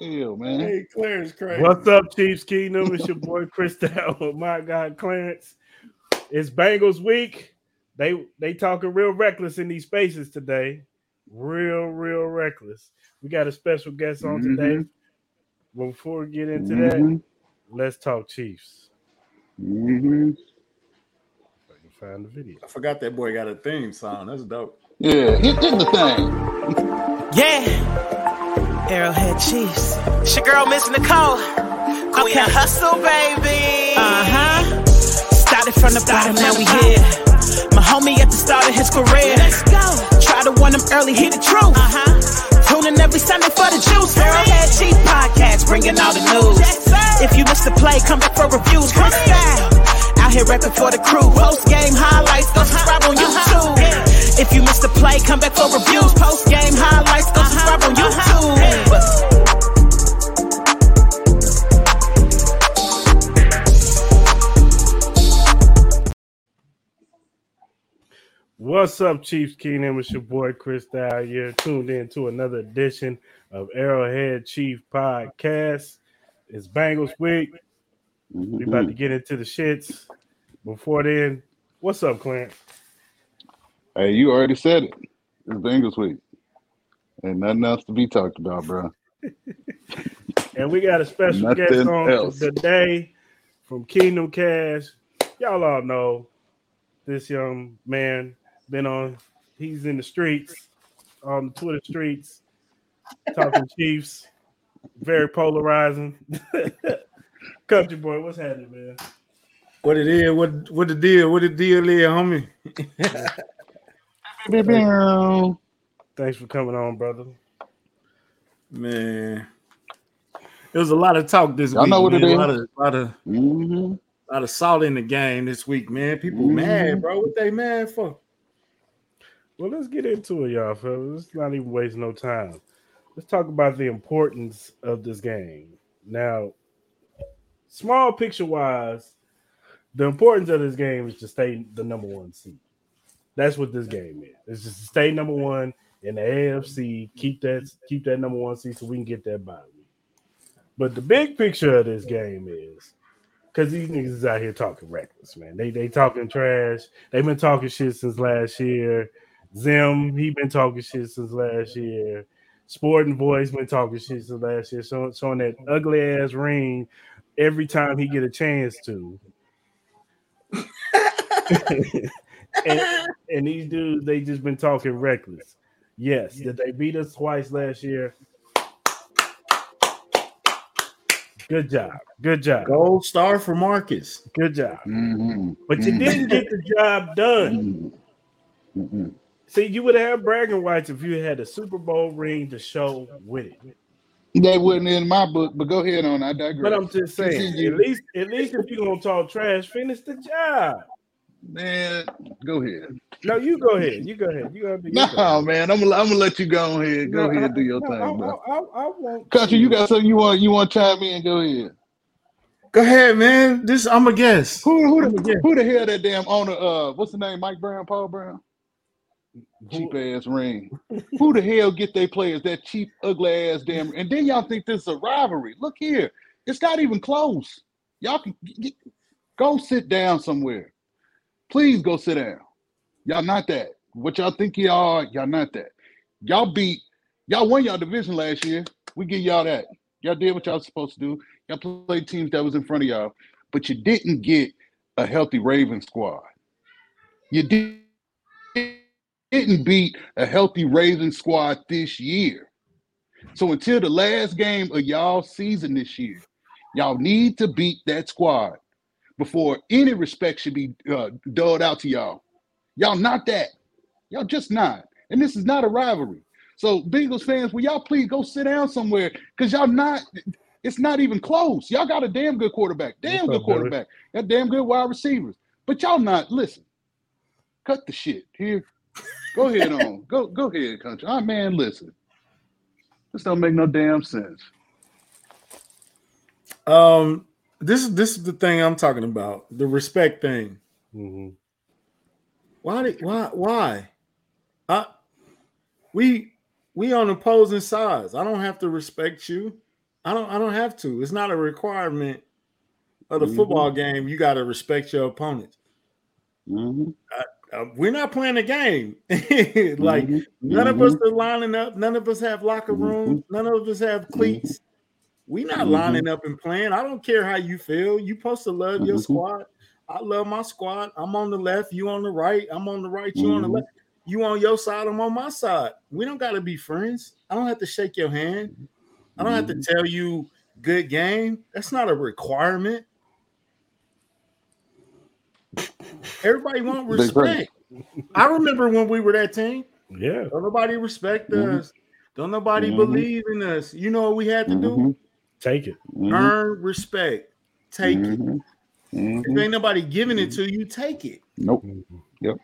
Hell, man. Hey, Clarence crazy. What's up, Chiefs Kingdom? It's your boy Chris Down. My God, Clarence. It's Bengals week. They they talking real reckless in these spaces today. Real, real reckless. We got a special guest on Mhm. today. But before we get into Mhm. that, let's talk Chiefs. hmm I can find the video. I forgot that boy got a theme song. That's dope. Yeah, hit, hit the thing. Yeah. Arrowhead Chiefs. It's your girl, Miss Nicole. Queen of Hustle, baby. Uh huh. Started from the bottom, now we here. My homie at the start of his career. Let's go. Try to warn him early, hear the truth. Uh huh. Tuning every Sunday for the juice. Arrowhead Chiefs podcast, bringing all the news. If you missed the play, come back for reviews. Come style. Out here rapping for the crew. Post game highlights, go subscribe on YouTube. If you missed the play, come back for reviews. Post game highlights, go subscribe on YouTube. What's up, Chiefs Kingdom? It's your boy Chris Dow here, tuned in to another edition of Arrowhead Chief Podcast. It's Bengals week. We about mm-hmm. to get into the shits. Before then, what's up, Clint? Hey, you already said it. It's Bengals week. Ain't nothing else to be talked about, bro. And we got a special guest on else. today from Kingdom Cash. Y'all all know this young man been on. He's in the streets, on the Twitter streets, talking Chiefs. Very polarizing. Country boy, what's happening, man? What it is? What what the deal? What the deal is, homie? Thanks for coming on, brother. Man, there was a lot of talk this Y'all week. know what man. it a lot of, a lot of hmm lot of salt in the game this week, man. People Mhm. mad, bro. What they mad for? Well, let's get into it, y'all, fellas. Let's not even waste no time. Let's talk about the importance of this game. Now, small picture wise, the importance of this game is to stay the number one seed. That's what this game is. It's just to stay number one in the AFC, keep that keep that number one seed so we can get that bye. But the big picture of this game is because these niggas is out here talking reckless, man. They they talking trash. They've been talking shit since last year. Zim, he been talking shit since last year. Sporting Voice been talking shit since last year, showing, showing that ugly ass ring every time he get a chance to. and, and these dudes, they just been talking reckless. Yes, did they beat us twice last year? Good job. Good job. Gold star for Marcus. Good job. hmm But you didn't get the job done. hmm See, you would have bragging rights if you had a Super Bowl ring to show with it. They wasn't in my book, but go ahead on. I digress. But I'm just saying, Continue. at least, at least if you're gonna talk trash, finish the job. man, go ahead. No, you go ahead. You go ahead. You gotta do your No, thing. man, I'm gonna I'm gonna let you go ahead. Go No, ahead, I- and do your no, thing, I, bro. I, I, I won't. Country, you got something you want you want to chime in? Go ahead. Go ahead, man. This I'm a guess. Who who the, guess. who the hell that damn owner? Uh, what's the name? Mike Brown, Paul Brown. Cheap ass ring. Who the hell get they players that cheap, ugly ass damn? And then y'all think this is a rivalry? Look here, it's not even close. Y'all can get, go sit down somewhere. Please go sit down. Y'all not that. What y'all think y'all are? Y'all not that. Y'all beat. Y'all won y'all division last year. We give y'all that. Y'all did what y'all supposed to do. Y'all played teams that was in front of y'all, but you didn't get a healthy Raven squad. You did, didn't beat a healthy Raven squad this year. So until the last game of y'all season this year, y'all need to beat that squad before any respect should be uh, doled out to y'all. Y'all not that. Y'all just not. And this is not a rivalry. So Bengals fans, will y'all please go sit down somewhere? Because y'all not, it's not even close. Y'all got a damn good quarterback. Damn What's good quarterback. Got damn good wide receivers. But y'all not, listen. Cut the shit. Here. Go ahead on. Go go ahead, country. Ah man, listen. This don't make no damn sense. Um, this is this is the thing I'm talking about. The respect thing. Mhm. Why did why why? I we we on opposing sides. I don't have to respect you. I don't. I don't have to. It's not a requirement of the Mhm. football game. You got to respect your opponents. Mhm. Uh, we're not playing a game. like Mhm. none of us are lining up. None of us have locker Mhm. rooms. None of us have cleats. We not lining up and playing. I don't care how you feel. You supposed to love your squad. I love my squad. I'm on the left. You on the right. I'm on the right. You on the left. You on your side. I'm on my side. We don't got to be friends. I don't have to shake your hand. I don't have to tell you good game. That's not a requirement. Everybody want respect. I remember when we were that team. Yeah. Don't nobody respect Mhm. us. Don't nobody Mhm. believe in us. You know what we had to do? Mhm. Take it. Mhm. Earn respect. Take it. Mhm. If Mhm. ain't nobody giving it to you, take it. Nope. Yep.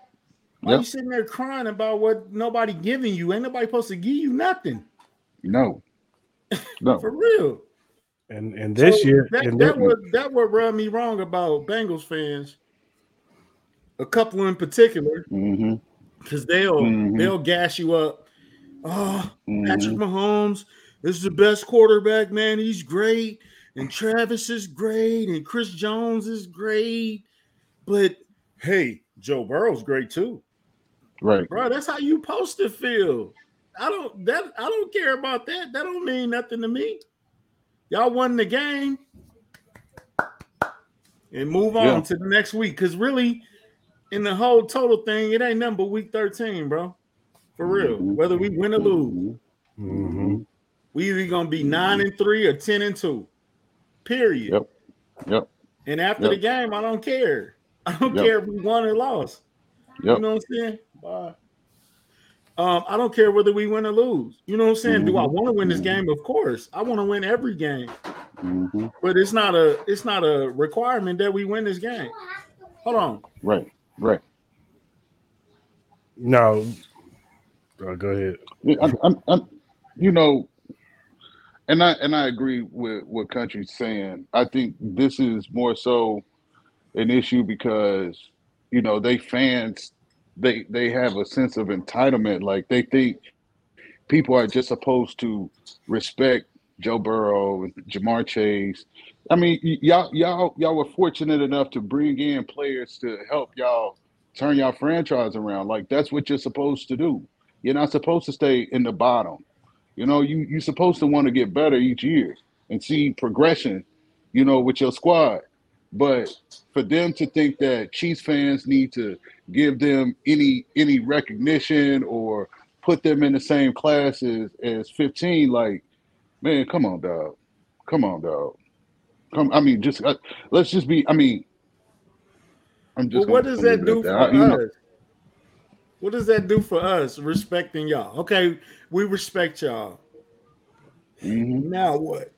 Why Yep. you sitting there crying about what nobody giving you? Ain't nobody supposed to give you nothing No. No. for real. And and this So year, that, and that thi- would that would rub me wrong about Bengals fans. A couple in particular, because they'll Mhm. they'll gas you up. Oh, Patrick Mhm. Mahomes is the best quarterback, man. He's great. And Travis is great. And Chris Jones is great. But hey, Joe Burrow's great too. Right. Bro, that's how you supposed to feel. I don't that I don't care about that. That don't mean nothing to me. Y'all won the game. And move on Yeah. to the next week. Because really, in the whole total thing, it ain't nothing but week 13, bro. For real. Mhm. Whether we win or lose. Mhm. Mhm. We either gonna be nine and three or ten and two. Period. Yep. Yep. And after Yep. the game, I don't care. I don't Yep. care if we won or lost. Yep. You know what I'm saying? Bye. Um, I don't care whether we win or lose. You know what I'm saying? Do I Mhm. want to win this Mhm. game? Of course. I want to win every game, Mhm. but it's not a it's not a requirement that we win this game. Hold on. Right. Right. No. Oh, go ahead. I'm, I'm, I'm, you know, and I and I agree with what Country's saying. I think this is more so an issue because you know they fans they they have a sense of entitlement. Like they think people are just supposed to respect Joe Burrow Ja'Marr Chase. I mean, y'all y'all y'all were fortunate enough to bring in players to help y'all turn y'all franchise around. Like that's what you're supposed to do. You're not supposed to stay in the bottom. You know, you you're supposed to want to get better each year and see progression, you know, with your squad. But for them to think that Chiefs fans need to give them any any recognition or put them in the same class as, as 15, like, man, come on, dog. Come on, dog. Come, I mean, just uh, let's just be. I mean, I'm just. Well, what does that do at for that. You know, us? What does that do for us respecting y'all? Okay, we respect y'all. mhm. Now what?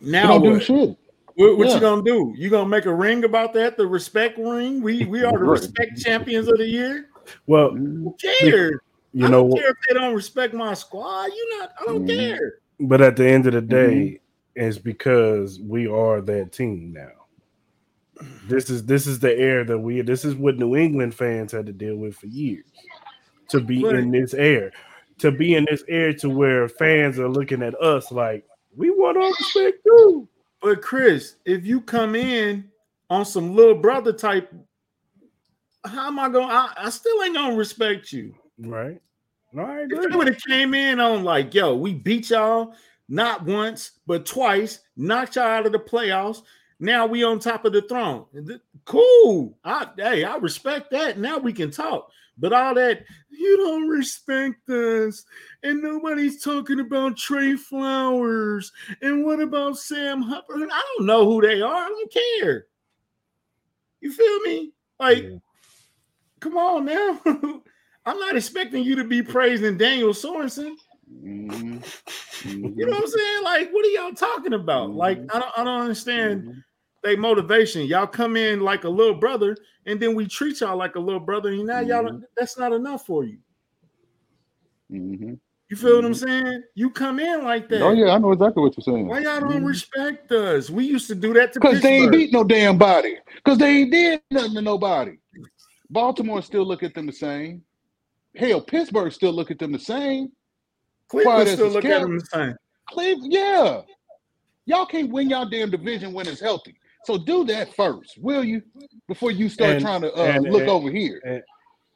Now don't do what? shit. What, what Yeah. you gonna do? You gonna make a ring about that? The respect ring? We we are the Right. respect champions of the year. Well, Mhm. Who cares? You I know, don't care if they don't respect my squad. You not. I don't Mhm. care. but at the end of the day, it's because we are that team now. This is this is the air that we. This is what New England fans had to deal with for years. To be But- in this air, to be in this air, to where fans are looking at us like we want our respect too. But Chris, if you come in on some little brother type, how am I going? I, I still ain't gonna respect you. Right? No, I If they would have came in on like, yo, we beat y'all not once but twice, knocked y'all out of the playoffs. Now we on top of the throne. Cool. I hey, I respect that. Now we can talk. But all that you don't respect us, and nobody's talking about Trey Flowers. And what about Sam Hubbard? I don't know who they are. I don't care. You feel me? Like, Yeah. come on now. I'm not expecting you to be praising Daniel Sorensen. Mhm. You know what I'm saying? Like, what are y'all talking about? Like, I don't, I don't understand Mhm. they motivation. Y'all come in like a little brother, and then we treat y'all like a little brother, and now y'all Mhm. that's not enough for you. Mhm. You feel what I'm saying? You come in like that. Oh yeah, I know exactly what you're saying. Why y'all don't respect us? We used to do that to Because they ain't beat no damn body. Because they ain't did nothing to nobody. Baltimore still look at them the same. Hell, Pittsburgh still look at them the same. Cleveland still it's look at them the same. Cleveland, yeah. Y'all can't win y'all damn division when it's healthy. So do that first, will you? Before you start And- trying to uh, and- look and- over here. and,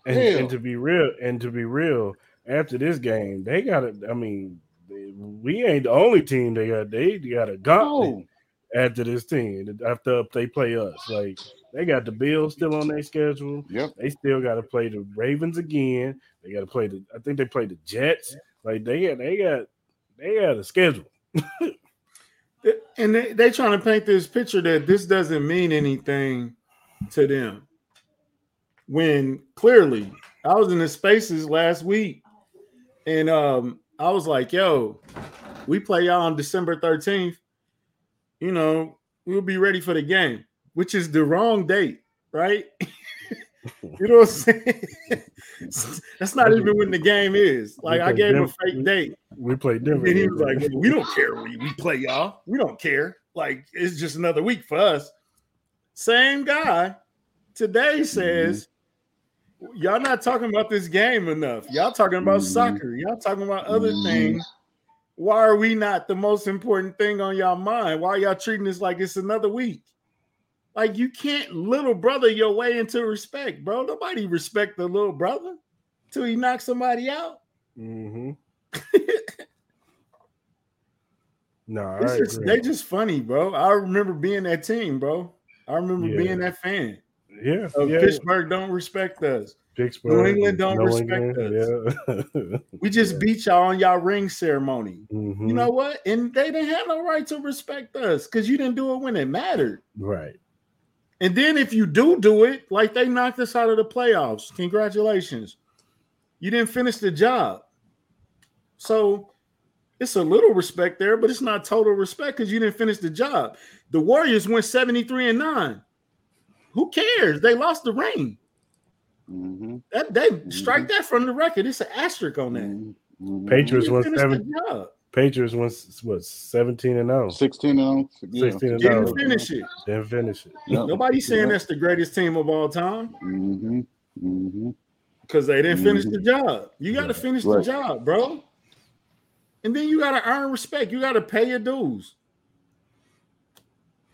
and, Hell. and to be real, and to be real, after this game, they got to. I mean, they- we ain't the only team they got. They got a gauntlet Oh, after this team. After they play us, like they got the Bills still on their schedule. yep. They still got to play the Ravens again. They got to play the. I think they play the Jets. Like they got, they got, they got a schedule. and they they trying to paint this picture that this doesn't mean anything to them. When clearly, I was in the spaces last week, and um, I was like, "Yo, we play y'all on December thirteenth. You know, we'll be ready for the game, which is the wrong date, right? you know what I'm saying? That's not even when the game is. Like I gave him a fake date." We played different. And he was like, "We don't care. We, we play y'all. We don't care. Like it's just another week for us." Same guy today says, "Y'all not talking about this game enough. Y'all talking about Mhm. soccer. Y'all talking about other Mhm. things. Why are we not the most important thing on y'all mind? Why are y'all treating this like it's another week?" Like you can't little brother your way into respect, bro. Nobody respect the little brother till he knocks somebody out. Mm-hmm. no, It's just, they just funny, bro. I remember being that team, bro. I remember Yeah. being that fan. yeah, Of yeah. Pittsburgh don't respect us. Pittsburgh, New England don't respect England, Yeah. We just beat y'all on y'all ring ceremony. Mhm. You know what? And they didn't have no right to respect us because you didn't do it when it mattered. right? And then if you do do it, like they knocked us out of the playoffs, congratulations. You didn't finish the job. So it's a little respect there, but it's not total respect because you didn't finish the job. The Warriors went 73 and 9. Who cares? They lost the ring. Mhm. That they strike that from the record. It's an asterisk on that. Mhm. Mhm. Patriots You won didn't finish seven. The job. Patriots won what seventeen and zero. 16 and yeah. 16 and zero. Didn't finish it. Didn't finish it. Yep. Nobody's saying Yep. that's the greatest team of all time Mm-hmm. Mm-hmm. because they didn't finish Mhm. the job. You got to Right. finish the job, bro. And then you got to earn respect. You got to pay your dues.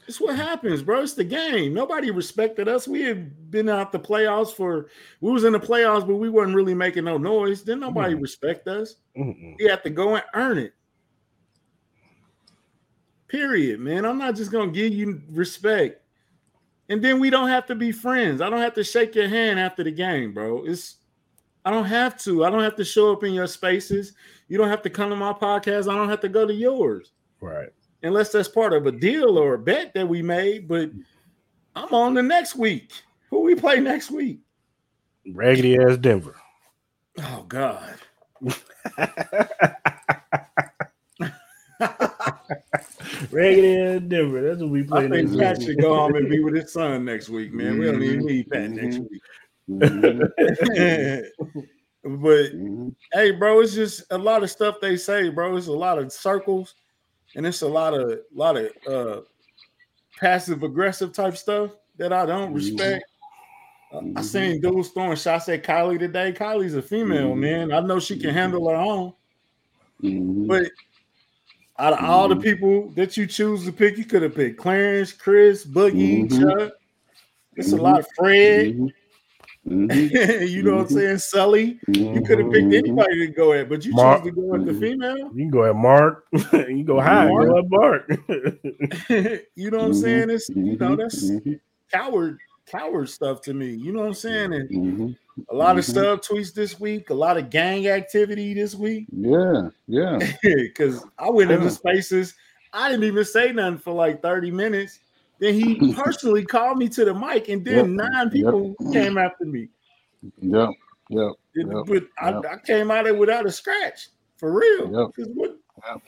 It's what happens, bro. It's the game. Nobody respected us. We had been out the playoffs for. We was in the playoffs, but we wasn't really making no noise. Then nobody Mhm. respect us. Mm-mm. You have to go and earn it. Period, man. I'm not just gonna give you respect. And then we don't have to be friends. I don't have to shake your hand after the game, bro. It's I don't have to. I don't have to show up in your spaces. You don't have to come to my podcast. I don't have to go to yours Right. unless that's part of a deal or a bet that we made. But I'm on the next week. Who we play next week? Raggedy ass Denver. Oh God. Raggedy ass Denver. That's what we play I think next Pat should go home and be with his son next week, man. We don't even need Pat next Mhm. week. Mhm. but Mhm. hey, bro, it's just a lot of stuff they say, bro. It's a lot of circles, and it's a lot of lot of uh passive aggressive type stuff that I don't Mhm. respect. Uh, I seen dudes throwing shots at Kylie today. Kylie's a female, Mhm. man. I know she can Mhm. handle her own, but out of all the Mhm. people that you choose to pick, you could have picked Clarence, Chris, Boogie, Mhm. Chuck. It's a Mhm. lot. Of Fred, Mhm. Mhm. you know what I'm saying? Sully. You could have picked anybody to go at, but you Mark- chose to go at the female. You can go at Mark. you can go high. Mark. Go at Mark. you know what I'm saying? It's you know that's coward coward stuff to me. You know what I'm saying? And. A lot of Mhm. sub tweets this week, a lot of gang activity this week. Yeah, yeah. Because I went into spaces, I didn't even say nothing for like 30 minutes. Then he personally called me to the mic, and then Yep. nine people came after me. Yep, yep, It- Yep. But I, Yep. I came out there without a scratch for real. Yep. what, Yep.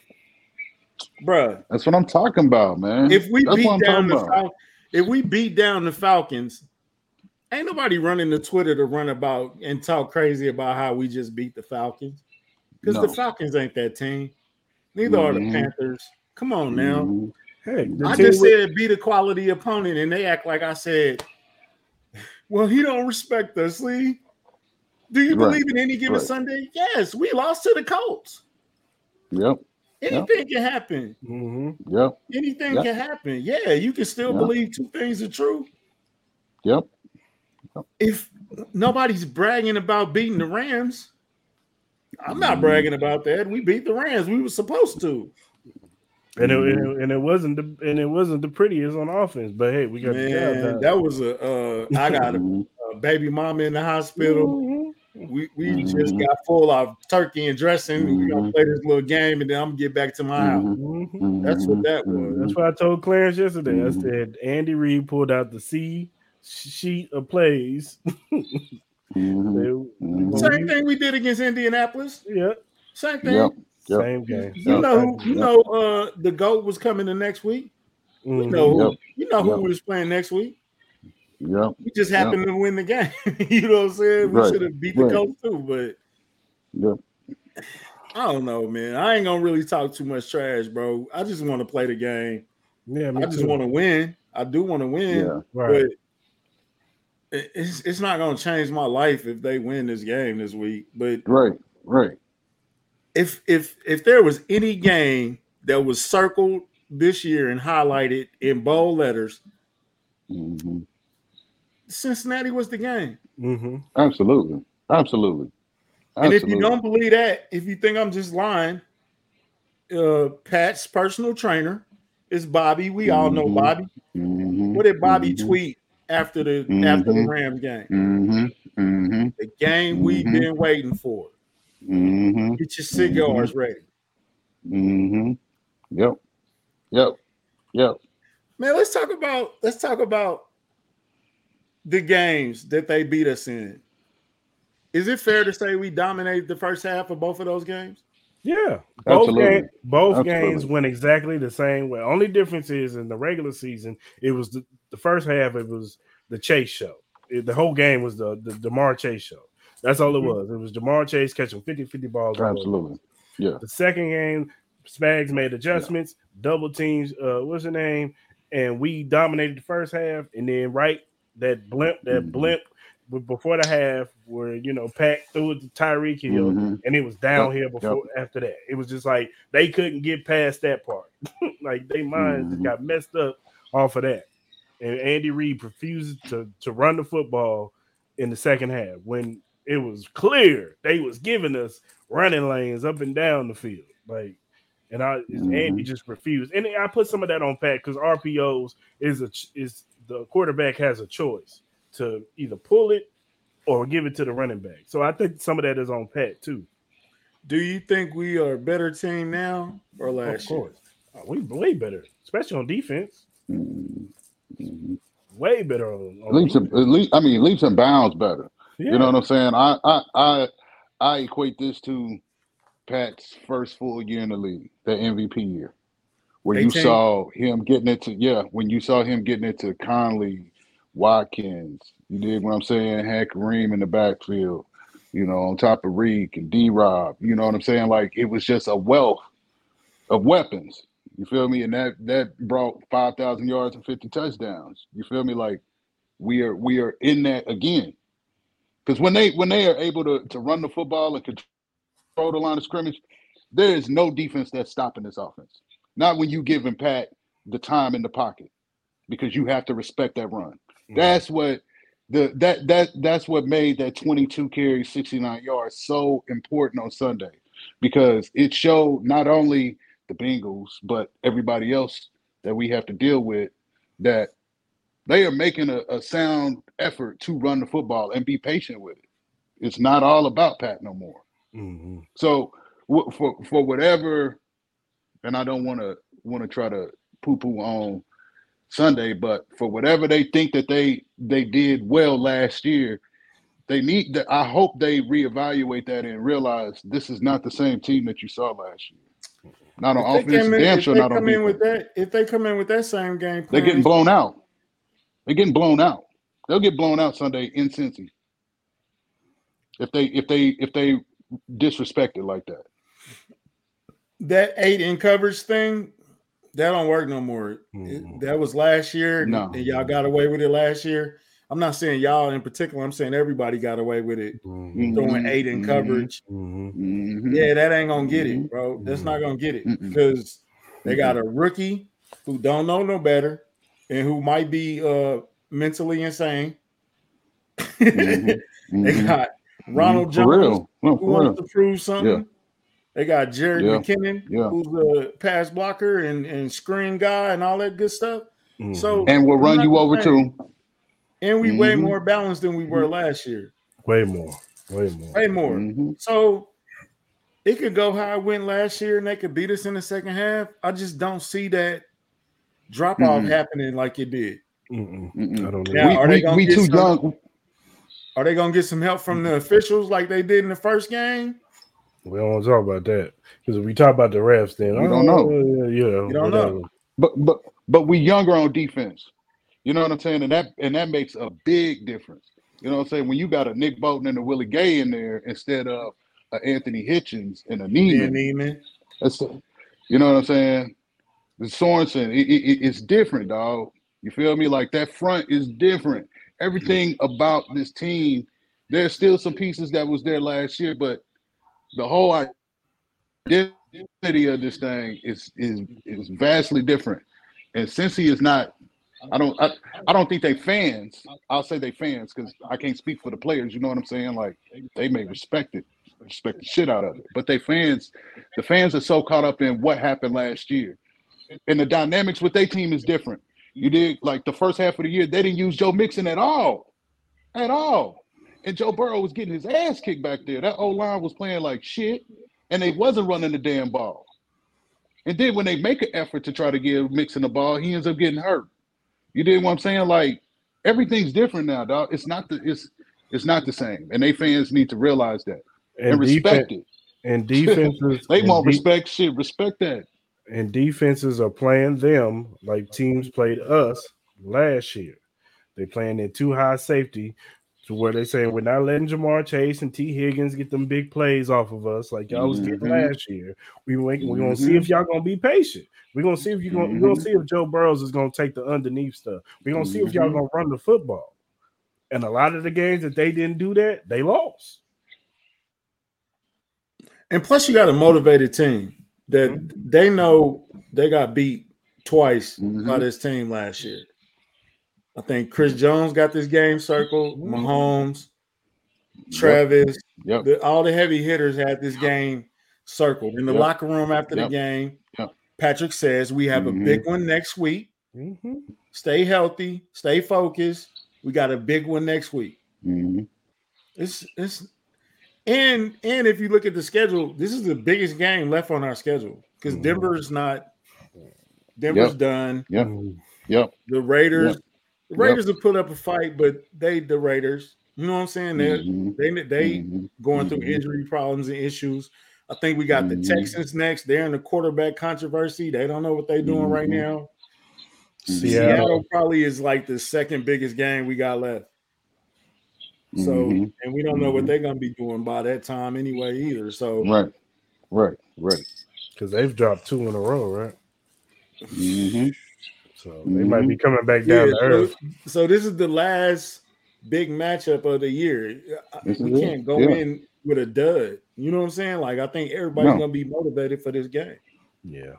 bruh, That's what I'm talking about, man. if we That's beat down the. Fal- if we beat down the Falcons, ain't nobody running to Twitter to run about and talk crazy about how we just beat the Falcons. Because the Falcons ain't that team. Neither are the Mhm. Panthers. Come on now. Mhm. hey, I just with- said beat a quality opponent, and they act like I said, well, he don't respect us, Lee. Do you Right. believe in any given Right. Sunday? Yes, we lost to the Colts. Yep. Anything can happen. hmm Yep. Anything Yep. can happen. Yeah, you can still Yep. believe two things are true. Yep. If nobody's bragging about beating the Rams, I'm not bragging about that. We beat the Rams. We were supposed to. And it, and it and it wasn't the and it wasn't the prettiest on offense, but hey, we got the Man, done. that was a. Uh, I got a, a baby mama in the hospital. Mhm. We we just Mhm. got full of turkey and dressing. We're gonna Mhm. play this little game, and then I'm gonna get back to my house. That's what that was. That's what I told Clarence yesterday. I said Andy Reid pulled out the C sheet of plays. Mhm. They- Mhm. Same thing we did against Indianapolis. yeah, Same thing. Yep. Yep. same game. You know, who, you know, uh, the goat was coming the next week. You Mhm. know, who, Yep. you know who Yep. was playing next week. Yep. We just happened to win the game. you know what I'm saying? We Right. should have beat the Right. coach too, but Yep. I don't know, man. I ain't gonna really talk too much trash, bro. I just want to play the game. Yeah, I just want to win. I do want to win, Yeah. right. but it- it's it's not gonna change my life if they win this game this week. But Right. Right. if if if there was any game that was circled this year and highlighted in bold letters, hmm Cincinnati was the game. hmm Absolutely. Absolutely. And if you don't believe that, if you think I'm just lying, uh Pat's personal trainer is Bobby. We all know Mhm. Bobby. Mhm. What did Bobby Mhm. tweet after the after the. Rams game? Mhm. Mhm. The game we've Mhm. been waiting for. Mhm. Get your cigars ready. Mhm. Yep. Yep. Yep. Man, let's talk about let's talk about the games that they beat us in. Is it fair to say we dominated the first half of both of those games? Yeah, both Absolutely. games, both Absolutely. games went exactly the same way. Only difference is in the regular season, it was the, the first half. It was the Chase show. It- the whole game was the the Demar Chase show. That's all it Mhm. was. It was Ja'Marr Chase catching 50-50 balls. Absolutely. Yeah. The second game, Spags made adjustments, double teams. Uh, what's the name? And we dominated the first half, and then right that blimp, that Mhm. blimp before the half, where you know Pat threw it to Tyreek Hill, Mhm. and it was downhill before after that. It was just like they couldn't get past that part. like they minds Mhm. got messed up off of that. And Andy Reid refused to to run the football in the second half when it was clear they was giving us running lanes up and down the field. Like, and I Andy Mhm. just refused. And I put some of that on Pat because RPOs is a is the quarterback has a choice to either pull it or give it to the running back. So I think some of that is on Pat too. Do you think we are a better team now or Of last year? course, Oh, we way better, especially on defense. Mhm. Mhm. Way better on, on Leaps and, at least, I mean, leaps and bounds better. Yeah. You know what I'm saying? I, I, I, I equate this to Pat's first full year in the league, the MVP year, where you saw him getting it to yeah, when you saw him getting it to Conley, Watkins. You did what I'm saying? Had Kareem in the backfield, you know, on top of Reek and D Rob. You know what I'm saying? Like it was just a wealth of weapons. You feel me? And that that brought five thousand yards and fifty touchdowns. You feel me? Like we are we are in that again. Because when they when they are able to to run the football and control the line of scrimmage, there is no defense that's stopping this offense. Not when you giving Pat the time in the pocket, because you have to respect that run. That's what the that that that's what made that 22 carry 69 yards so important on Sunday because it showed not only the Bengals but everybody else that we have to deal with that they are making a, a sound effort to run the football and be patient with it. It's not all about Pat no more. Mhm. So for for whatever, and I don't want to want to try to poo poo on Sunday, but for whatever they think that they they did well last year, they need that. I hope they reevaluate that and realize this is not the same team that you saw last year. Not on If offense, in, damn if sure they not on come in with defense. that, if they come in with that same game, plan, They're getting blown out. They're getting blown out. They'll get blown out Sunday in Cincy. If they if they if they disrespect it like that. that eight in coverage thing, that don't work no more. It- Mhm. that was last year, and, No. and y'all got away with it last year. I'm not saying y'all in particular. I'm saying everybody got away with it, Mhm. throwing eight in Mhm. coverage. Mhm. Mhm. Yeah, that ain't gonna get it, bro. That's not gonna get it because they got a rookie who don't know no better and who might be uh mentally insane. They got Ronald For Jones real. No, who for wants to prove something. They got Jerick Yeah. McKinnon, Yeah. who's a pass blocker and, and screen guy and all that good stuff. Mhm. So And we'll run you over too. and we way Mhm. more balanced than we were last year. way more, way more. Way more. Mhm. So it could go how it went last year and they could beat us in the second half. I just don't see that drop off happening like it did. Mm-mm. Mm-mm. I don't Now, know. are they we gonna we, we get too some- young. Are they gonna get some help from the officials like they did in the first game? We don't want to talk about that because if we talk about the refs, then We don't know. oh, yeah, yeah, You don't know. But but but we younger on defense. You know what I'm saying? And that and that makes a big difference. You know what I'm saying? When you got a Nick Bolton and a Willie Gay in there instead of a Anthony Hitchens and a Niemann. Niemann. That's you know what I'm saying? The Sorensen, it, it, it's different, dog. You feel me? Like that front is different. Everything about this team, there's still some pieces that was there last year, but the whole identity of this thing is is is vastly different. And since he is not, I don't I, I don't think they fans. I'll say they fans because I can't speak for the players. You know what I'm saying? Like they may respect it, respect the shit out of it. But they fans, the fans are so caught up in what happened last year. And the dynamics with their team is different. You did like the first half of the year, they didn't use Joe Mixon at all. At all. And Joe Burrow was getting his ass kicked back there. That old line was playing like shit, and they wasn't running the damn ball. And then when they make an effort to try to give Mixon the ball, he ends up getting hurt. You did what I'm saying? Like everything's different now, dog. It's not the it's it's not the same. And they fans need to realize that and, And respect defense, it. and defenses, They won't de- respect shit. Respect that. and defenses are playing them like teams played us last year. They playing in too high safety to where they saying we're not letting Ja'Marr Chase and Tee Higgins get them big plays off of us like y'all was getting Mhm. last year. We wait, we're gonna see if y'all gonna be patient. We're gonna see if you're gonna we're gonna see if Joe Burrows is gonna take the underneath stuff. We're gonna see if y'all Mhm. gonna run the football. And a lot of the games that they didn't do that, they lost. And plus, you got a motivated team that Mm-hmm. they know they got beat twice by this team last year. I think Chris Jones got this game circled, Mahomes, Travis, Yep. the, all the heavy hitters had this game circled in the Yep. locker room after Yep. the game. Yep. Patrick says we have Mhm. a big one next week. Mhm. Stay healthy, stay focused. We got a big one next week. Mhm. It's it's and and if you look at the schedule, this is the biggest game left on our schedule because Mhm. Denver's not Denver's Yep. done. Yep. Mhm. Yep. The Raiders, the Yep. Raiders have put up a fight, but they the Raiders. You know what I'm saying? They're Mhm. they they Mhm. going through Mhm. injury problems and issues. I think we got the Mhm. Texans next. They're in the quarterback controversy. They don't know what they're doing right Mhm. now. Seattle. Seattle probably is like the second biggest game we got left. So, and we don't know what they're gonna be doing by that time anyway either. So, Right. Right. Right. Because they've dropped two in a row, right? So they might be coming back yeah, down to so, earth. so this is the last big matchup of the year. This We can't go Yeah. in with a dud. You know what I'm saying? Like I think everybody's No. gonna be motivated for this game. Yeah.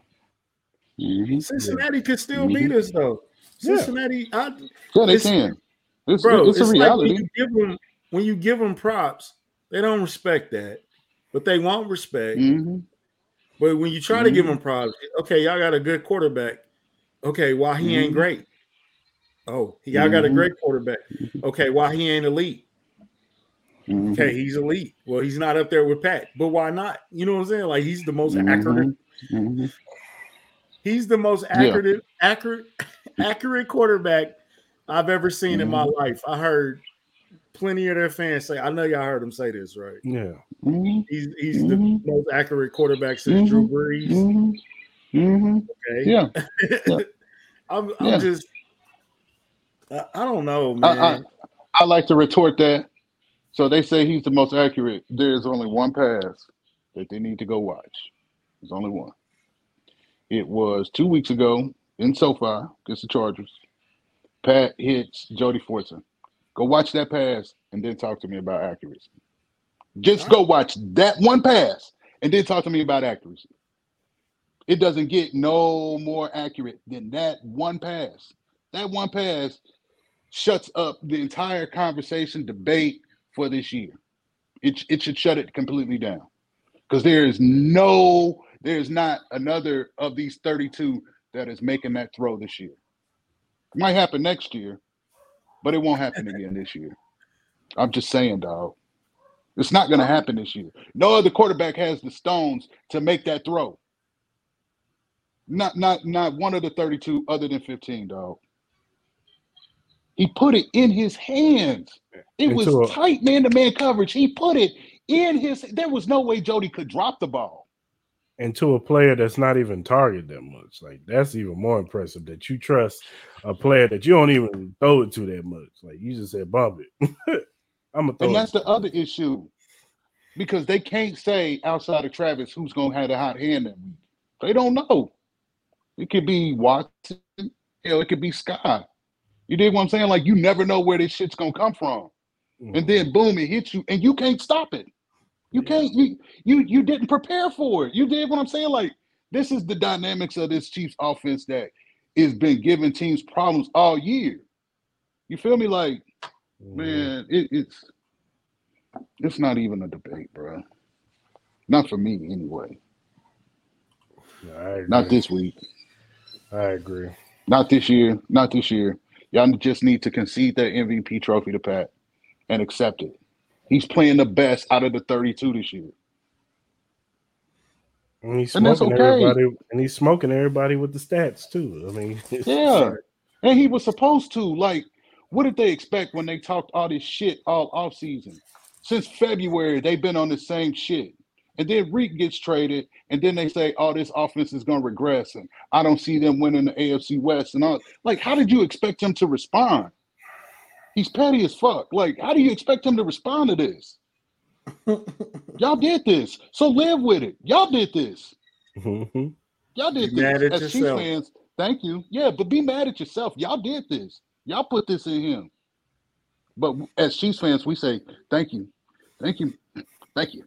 hmm Cincinnati could still beat us though. Yeah. Cincinnati, I, Yeah, they It's- can. It's, bro, it's, it's, a like when reality. you give them when you give them props, they don't respect that, but they want respect. hmm But when you try to give them props, okay, y'all got a good quarterback. Okay, why he ain't Mhm. great? Oh, y'all got a Mhm. great quarterback. Okay, why he ain't elite? hmm Okay, he's elite. Well, he's not up there with Pat, but why not? You know what I'm saying? Like he's the most Mhm. accurate. hmm He's the most Yeah. accurate, accurate, accurate quarterback I've ever seen in my Mm-hmm. life. I heard plenty of their fans say. I know y'all heard them say this, right? Yeah. He's he's the most accurate quarterback since Drew. Brees. Okay, Yeah. I'm, I'm Yeah. just. I, I don't know, I, man. I, I like to retort that. So they say he's the most accurate. There's only one pass that they need to go watch. There's only one. It was two weeks ago in SoFi against the Chargers. Pat hits Jody Fortson. Go watch that pass and then talk to me about accuracy. Just go watch that one pass and then talk to me about accuracy. It doesn't get no more accurate than that one pass. That one pass shuts up the entire conversation debate for this year. It, it should shut it completely down because there is no, there's not another of these 32 that is making that throw this year. It might happen next year, but it won't happen again this year. I'm just saying, dog. It's not going to happen this year. No other quarterback has the stones to make that throw. Not not not one of the 32 other than 15, dog. He put it in his hands. It was a- tight man-to-man coverage. He put it in his. There was no way Jody could drop the ball. and to a player that's not even targeted that much. Like that's even more impressive that you trust a player that you don't even throw it to that much. Like you just said, bump it. I'm gonna throw And that's the other issue. Because they can't say outside of Travis who's gonna have the hot hand that week. They don't know. It could be Watson, hell, it could be Scott. You dig what I'm saying? Like you never know where this shit's gonna come from. And then boom, it hits you, and you can't stop it. You can't, you you you didn't prepare for it. You did what I'm saying? Like, this is the dynamics of this Chiefs offense that has been giving teams problems all year. You feel me? Like, Mhm. man, it, it's it's not even a debate, bro. Not for me, anyway. Yeah. Not this week. I agree. Not this year. Not this year. Y'all just need to concede that MVP trophy to Pat and accept it. He's playing the best out of the 32 this year. And he's And that's smoking okay. everybody, and he's smoking everybody with the stats too. I mean, it's Yeah. And he was supposed to. Like, what did they expect when they talked all this shit all off season? Since February, they've been on the same shit. And then Reek gets traded, and then they say, "Oh, this offense is going to regress," and I don't see them winning the AFC West. And all like, how did you expect him to respond? He's petty as fuck. Like, how do you expect him to respond to this? Y'all did this, so live with it. Y'all did this. Mhm. Y'all did Be mad this. at As Chiefs yourself. fans, thank you. Yeah, but be mad at yourself. Y'all did this. Y'all put this in him. But as Chiefs fans, we say thank you, thank you, thank you.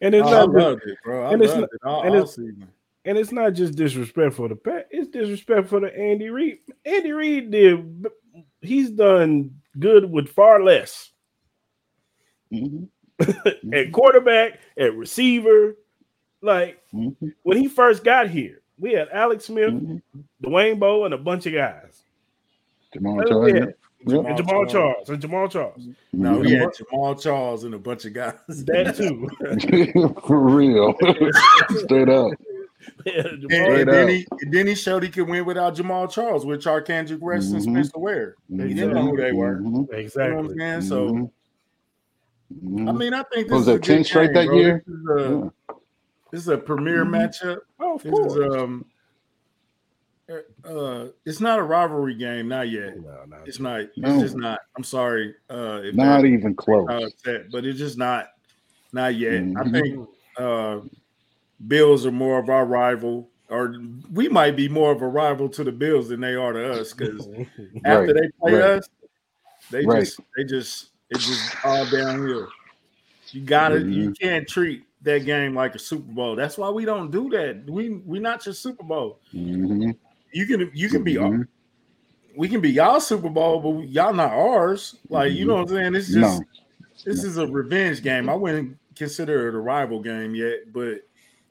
And it's Oh, not just, loved it, bro. I and it's loved not- it all, and all it's- season. and it's not just disrespectful to Pat. It's disrespectful to Andy Reid. Andy Reid did. He's done good with far less Mhm, at quarterback, at receiver. Like mhm, when he first got here, we had Alex Smith, mhm. Dwayne Bowe, and a bunch of guys. Jamaal That's Charles, it. yeah. Yep. And Jamaal Charles and Jamaal Charles. No, we had Jamaal Charles and a bunch of guys. That too. For real, straight up. Yeah, And, and then up. he and then he showed he could win without Jamal Charles with Charkandrick West and Mhm. Spencer Ware. He didn't know who they were. Mhm, You know what exactly. I'm saying? So mhm, mhm. I mean, I think this Was is a that 10 good straight game, that bro. year? This is a, Yeah. this is a premier Mhm. matchup. Oh, of This course. is um, uh, it's not a rivalry game, not yet. no, no. It's not. It's just not. I'm sorry, uh, if Not even close. uh, upset, but it's just not, not yet. I Mhm. think uh, Bills are more of our rival, or we might be more of a rival to the Bills than they are to us because after they play right. us, they Right. just they just it's just all downhill. You gotta you Mhm. can't treat that game like a Super Bowl. That's why we don't do that. We we're not your Super Bowl. Mhm, You can you can be mhm. we can be y'all Super Bowl, but y'all not ours. Like you know what I'm saying? It's just No. this is a revenge game. I wouldn't consider it a rival game yet, but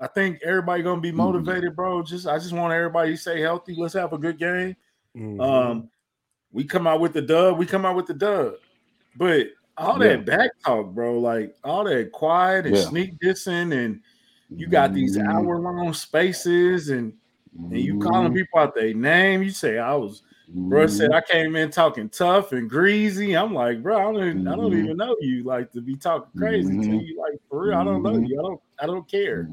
I think everybody gonna be motivated, bro. Just I just want everybody to stay healthy. Let's have a good game. Mhm. Um, we come out with the dub. We come out with the dub. But all Yeah. that back talk, bro, like all that quiet and Yeah. sneak dissing, and you got these Mhm, hour long spaces, and and you calling mhm, people out their name. You say I was, bro. Said mm-hmm. I came in talking tough and greasy. I'm like, bro, I don't, even, I don't Mhm. even know you. Like to be talking crazy to mm-hmm. you, like for real. I don't know mm-hmm. you. I don't, I don't care.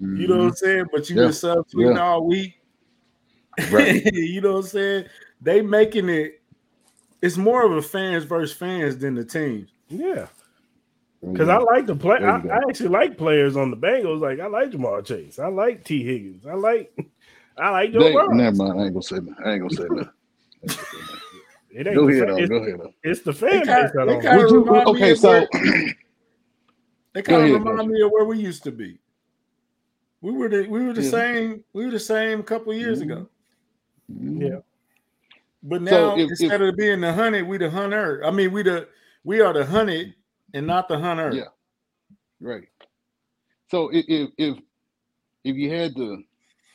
You know what I'm saying? But you Yeah. been subtweeting Yeah. all week. Right. you know what I'm saying? They making it. It's more of a fans versus fans than the teams. yeah. Because I like the play. I. I actually like players on the Bengals. Like I like Jamal Chase. I like T. Higgins. I like I like Joe They, Burrow. never mind. I ain't gonna say that. I ain't gonna say that. I ain't gonna say that. It ain't Go ahead, fan- though. it's, Go ahead. though. it's the They fan kinda- base. I they don't kinda Would you? Oh, okay, so where- They kind of remind Coach. me of where we used to be. We were the we were the Yeah. same we were the same a couple of years ago. Mm-hmm. Yeah. But now if- if- instead of being the hunted, we the hunter. I mean, we the we are the hunted and not the hunter. Yeah. Right. So if if if, if you had to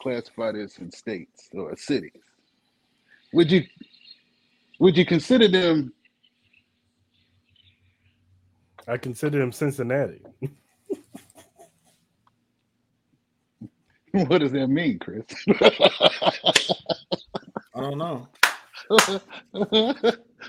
classify this in states or cities, would you would you consider them? I consider them Cincinnati. What does that mean, Chris? I don't know.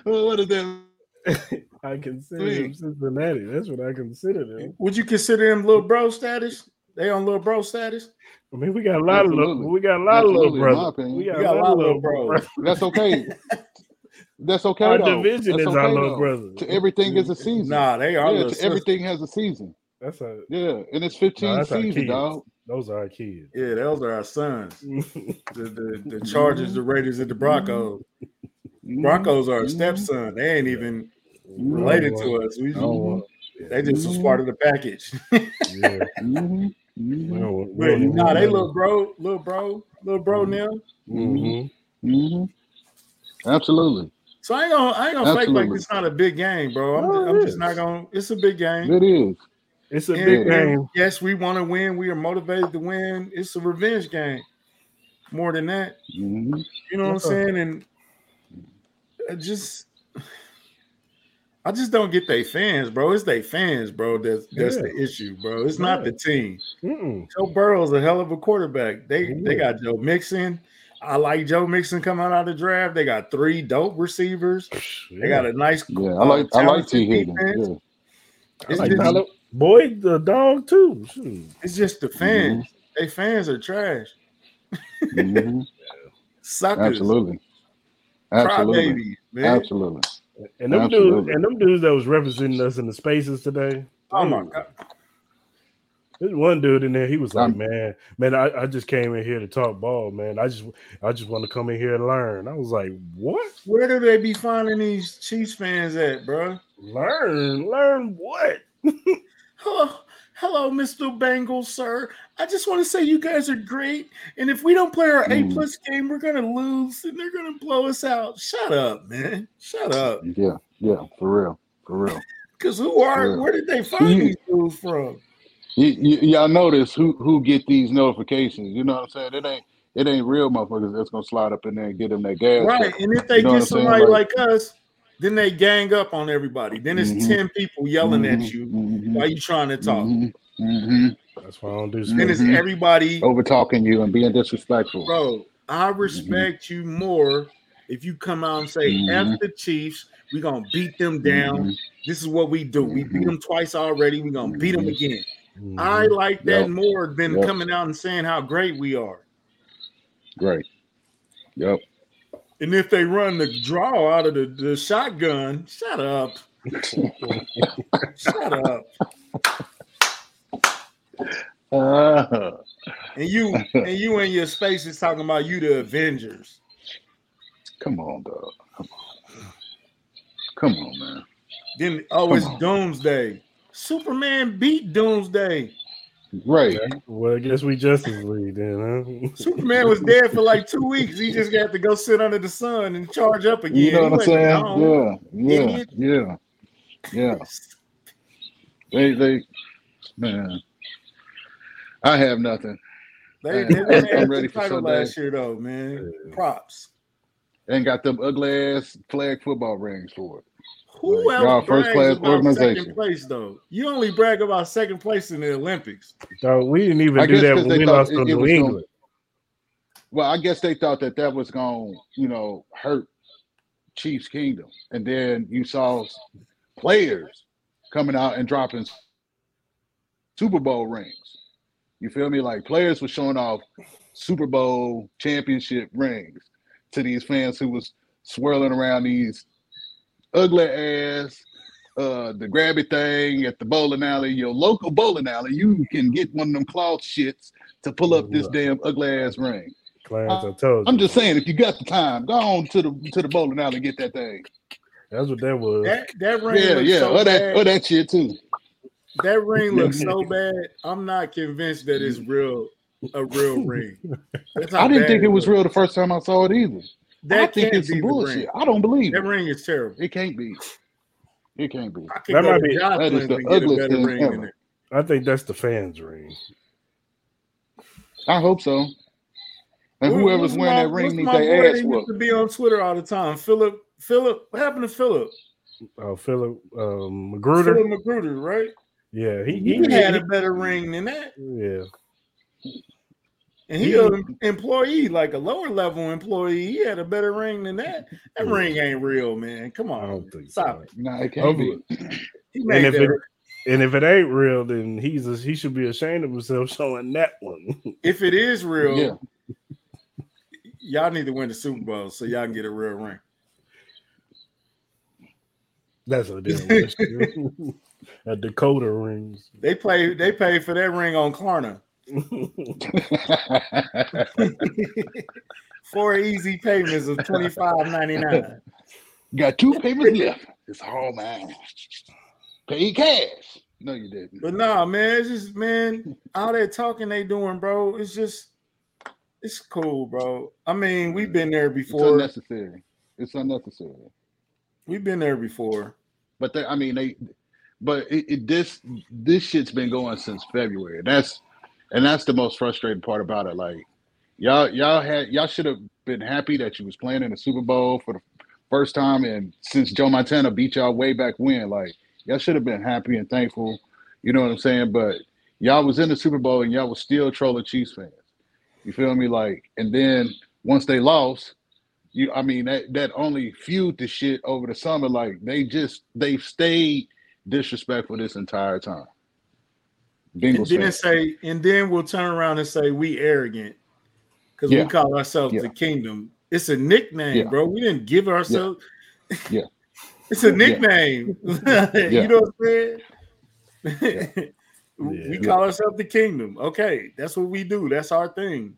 what does that? I consider him Cincinnati. That's what I consider them. Would you consider them little bro status? They on little bro status? I mean, we got a lot of little, Absolutely. we got a lot Absolutely, of in little brothers. We got, We got a lot of little bros. brothers. That's okay. That's okay. Our though. division That's is our little though. brothers. To everything is a season. Nah, they are yeah, to everything has a season. That's a Yeah, and it's 15 that's our seasons, dog. those are our kids. Yeah, those are our sons. The the, the Chargers, the Raiders, and the Broncos. Broncos are a Mhm. stepson. They ain't even. Related to us. We I don't they just was part of the package. yeah. We don't want- we But nah, they none little bro, little bro, little bro now. Mhm. Mhm. Absolutely. So I ain't gonna I ain't gonna fake like it's not a big game, bro. I'm, No, it I'm just not gonna. It's a big game. It is. It's a And- big game. Yes, we want to win. We are motivated to win. It's a revenge game. More than that, Mhm. you know what I'm saying? And just, I just don't get they fans, bro. It's their fans, bro. That's that's the issue, bro. It's not the team. Mm-mm. Joe Burrow's a hell of a quarterback. They they got Joe Mixon. I like Joe Mixon coming out of the draft. They got three dope receivers. They got a nice. Yeah, uh, I like I like Tee Higgins. defense. Yeah. I It's like just- Tyler Boyd, the dog too. Shoot. It's just the fans. They fans are trash. Suckers. Absolutely. Absolutely. Crybabies, man. Absolutely. And them dudes, and them dudes that was representing us in the spaces today. Oh my god. There's one dude in there. He was like, Um, "Man, man, I, I just came in here to talk ball, man. I just, I just want to come in here and learn." I was like, "What? Where do they be finding these Chiefs fans at, bro? Learn? Learn what?" Hello, hello, Mr. Bengals, sir. I just want to say you guys are great. And if we don't play our A Mm. plus game, we're gonna lose and they're gonna blow us out. Shut up, man. Shut up. Yeah. Yeah. For real. For real. Because who are where did they find You- these dudes from? Y- y- y'all notice who who get these notifications. You know what I'm saying? It ain't it ain't real motherfuckers that's gonna slide up in there and get them that gas. Right. And if they You know get somebody Like- like us, then they gang up on everybody. Then it's Mhm. 10 people yelling at Mhm, you mhm, while you trying to talk. mhm, mhm. That's why I don't do. Then it's Mhm. everybody Over talking you and being disrespectful. Bro, I respect you more if you come out and say, F Mhm. the Chiefs, we're gonna beat them down. This is what we do. We beat them twice already. we're gonna beat them again. I like that Yep. more than Yep. coming out and saying how great we are. Great. Yep. And if they run the draw out of the, the shotgun, shut up. shut up. Uh, And you and you in your spaces talking about you the Avengers. come on, dog. Come on. Come on, man. Then oh, Come it's on. Doomsday. Superman beat Doomsday. Right. Well, I guess we Justice League then, huh? Superman was dead for like two weeks. He just got to go sit under the sun and charge up again. You know what I'm saying? gone. Yeah. Yeah. Idiot. Yeah. Yeah. They they man. I have nothing. They, Man, they, they I'm had ready the for title Sunday. last year though, man. Props. And got them ugly ass flag football rings for it. Who Like, y'all else first class about organization. second place though? You only brag about second place in the Olympics. Dog, we didn't even I do that when they we thought lost it- to New was gonna- England. Well, I guess they thought that that was going, to you know, hurt Chiefs Kingdom, and then you saw players coming out and dropping Super Bowl rings. You feel me? Like players were showing off Super Bowl championship rings to these fans who was swirling around these ugly ass uh the grabby thing at the bowling alley, your local bowling alley. You can get one of them cloth shits to pull up this damn ugly ass ring. Clarence, I told you. I'm just saying, if you got the time, go on to the to the bowling alley and get that thing. That's what that was. That that ring Yeah, looks yeah, so or that bad. or that shit too. That ring looks so bad. I'm not convinced that it's real, a real ring. I didn't think it was looks. real the first time I saw it either. That I think it's some the bullshit. ring. I don't believe That it. ring is terrible. It can't be. It can't be. I That might be- that is the ugliest thing ring than ever. it. I think that's the fans' ring. I hope so. And Who- whoever's wearing my- that ring needs their ass used whooped. to be on Twitter all the time. Philip, Philip, what happened to Philip? Oh, Philip um, Magruder. Philip Magruder, right? Yeah, he, He, he, had he- a better ring than that, yeah. And he He- an employee, like a lower level employee. He had a better ring than that. That Yeah. ring ain't real, man. Come I on, don't think stop so. it. Nah, it can't be. He And made if that it ring. and if it ain't real, then he's a, he should be ashamed of himself showing that one. If it is real, Yeah. y'all need to win the Super Bowl so y'all can get a real ring. That's a damn question. a Dakota rings. They play. They paid for that ring on Klarna. Four easy payments of twenty five ninety nine. Got two payments left. It's all mine. Pay cash. No, you didn't. But nah, man, it's just man, all that talking they doing, bro. It's just, it's cool, bro. I mean, we've been there It's before. unnecessary. It's unnecessary. We've been there before. But they, I mean, they, but it, it this this shit's been going since February. That's and that's the most frustrating part about it. Like y'all y'all had y'all should have been happy that you was playing in the Super Bowl for the first time and since Joe Montana beat y'all way back when. Like y'all should have been happy and thankful. You know what I'm saying? But y'all was in the Super Bowl and y'all was still trolling Chiefs fans. You feel me? Like and then once they lost, you I mean that that only fueled the shit over the summer. Like they just they've stayed disrespectful this entire time. And then fans. say, and then we'll turn around and say we arrogant because Yeah. we call ourselves Yeah. the kingdom. It's a nickname, Yeah. bro. We didn't give ourselves. Yeah. it's a nickname. you know what I'm saying? we Yeah. call ourselves the kingdom. Okay, that's what we do. That's our thing.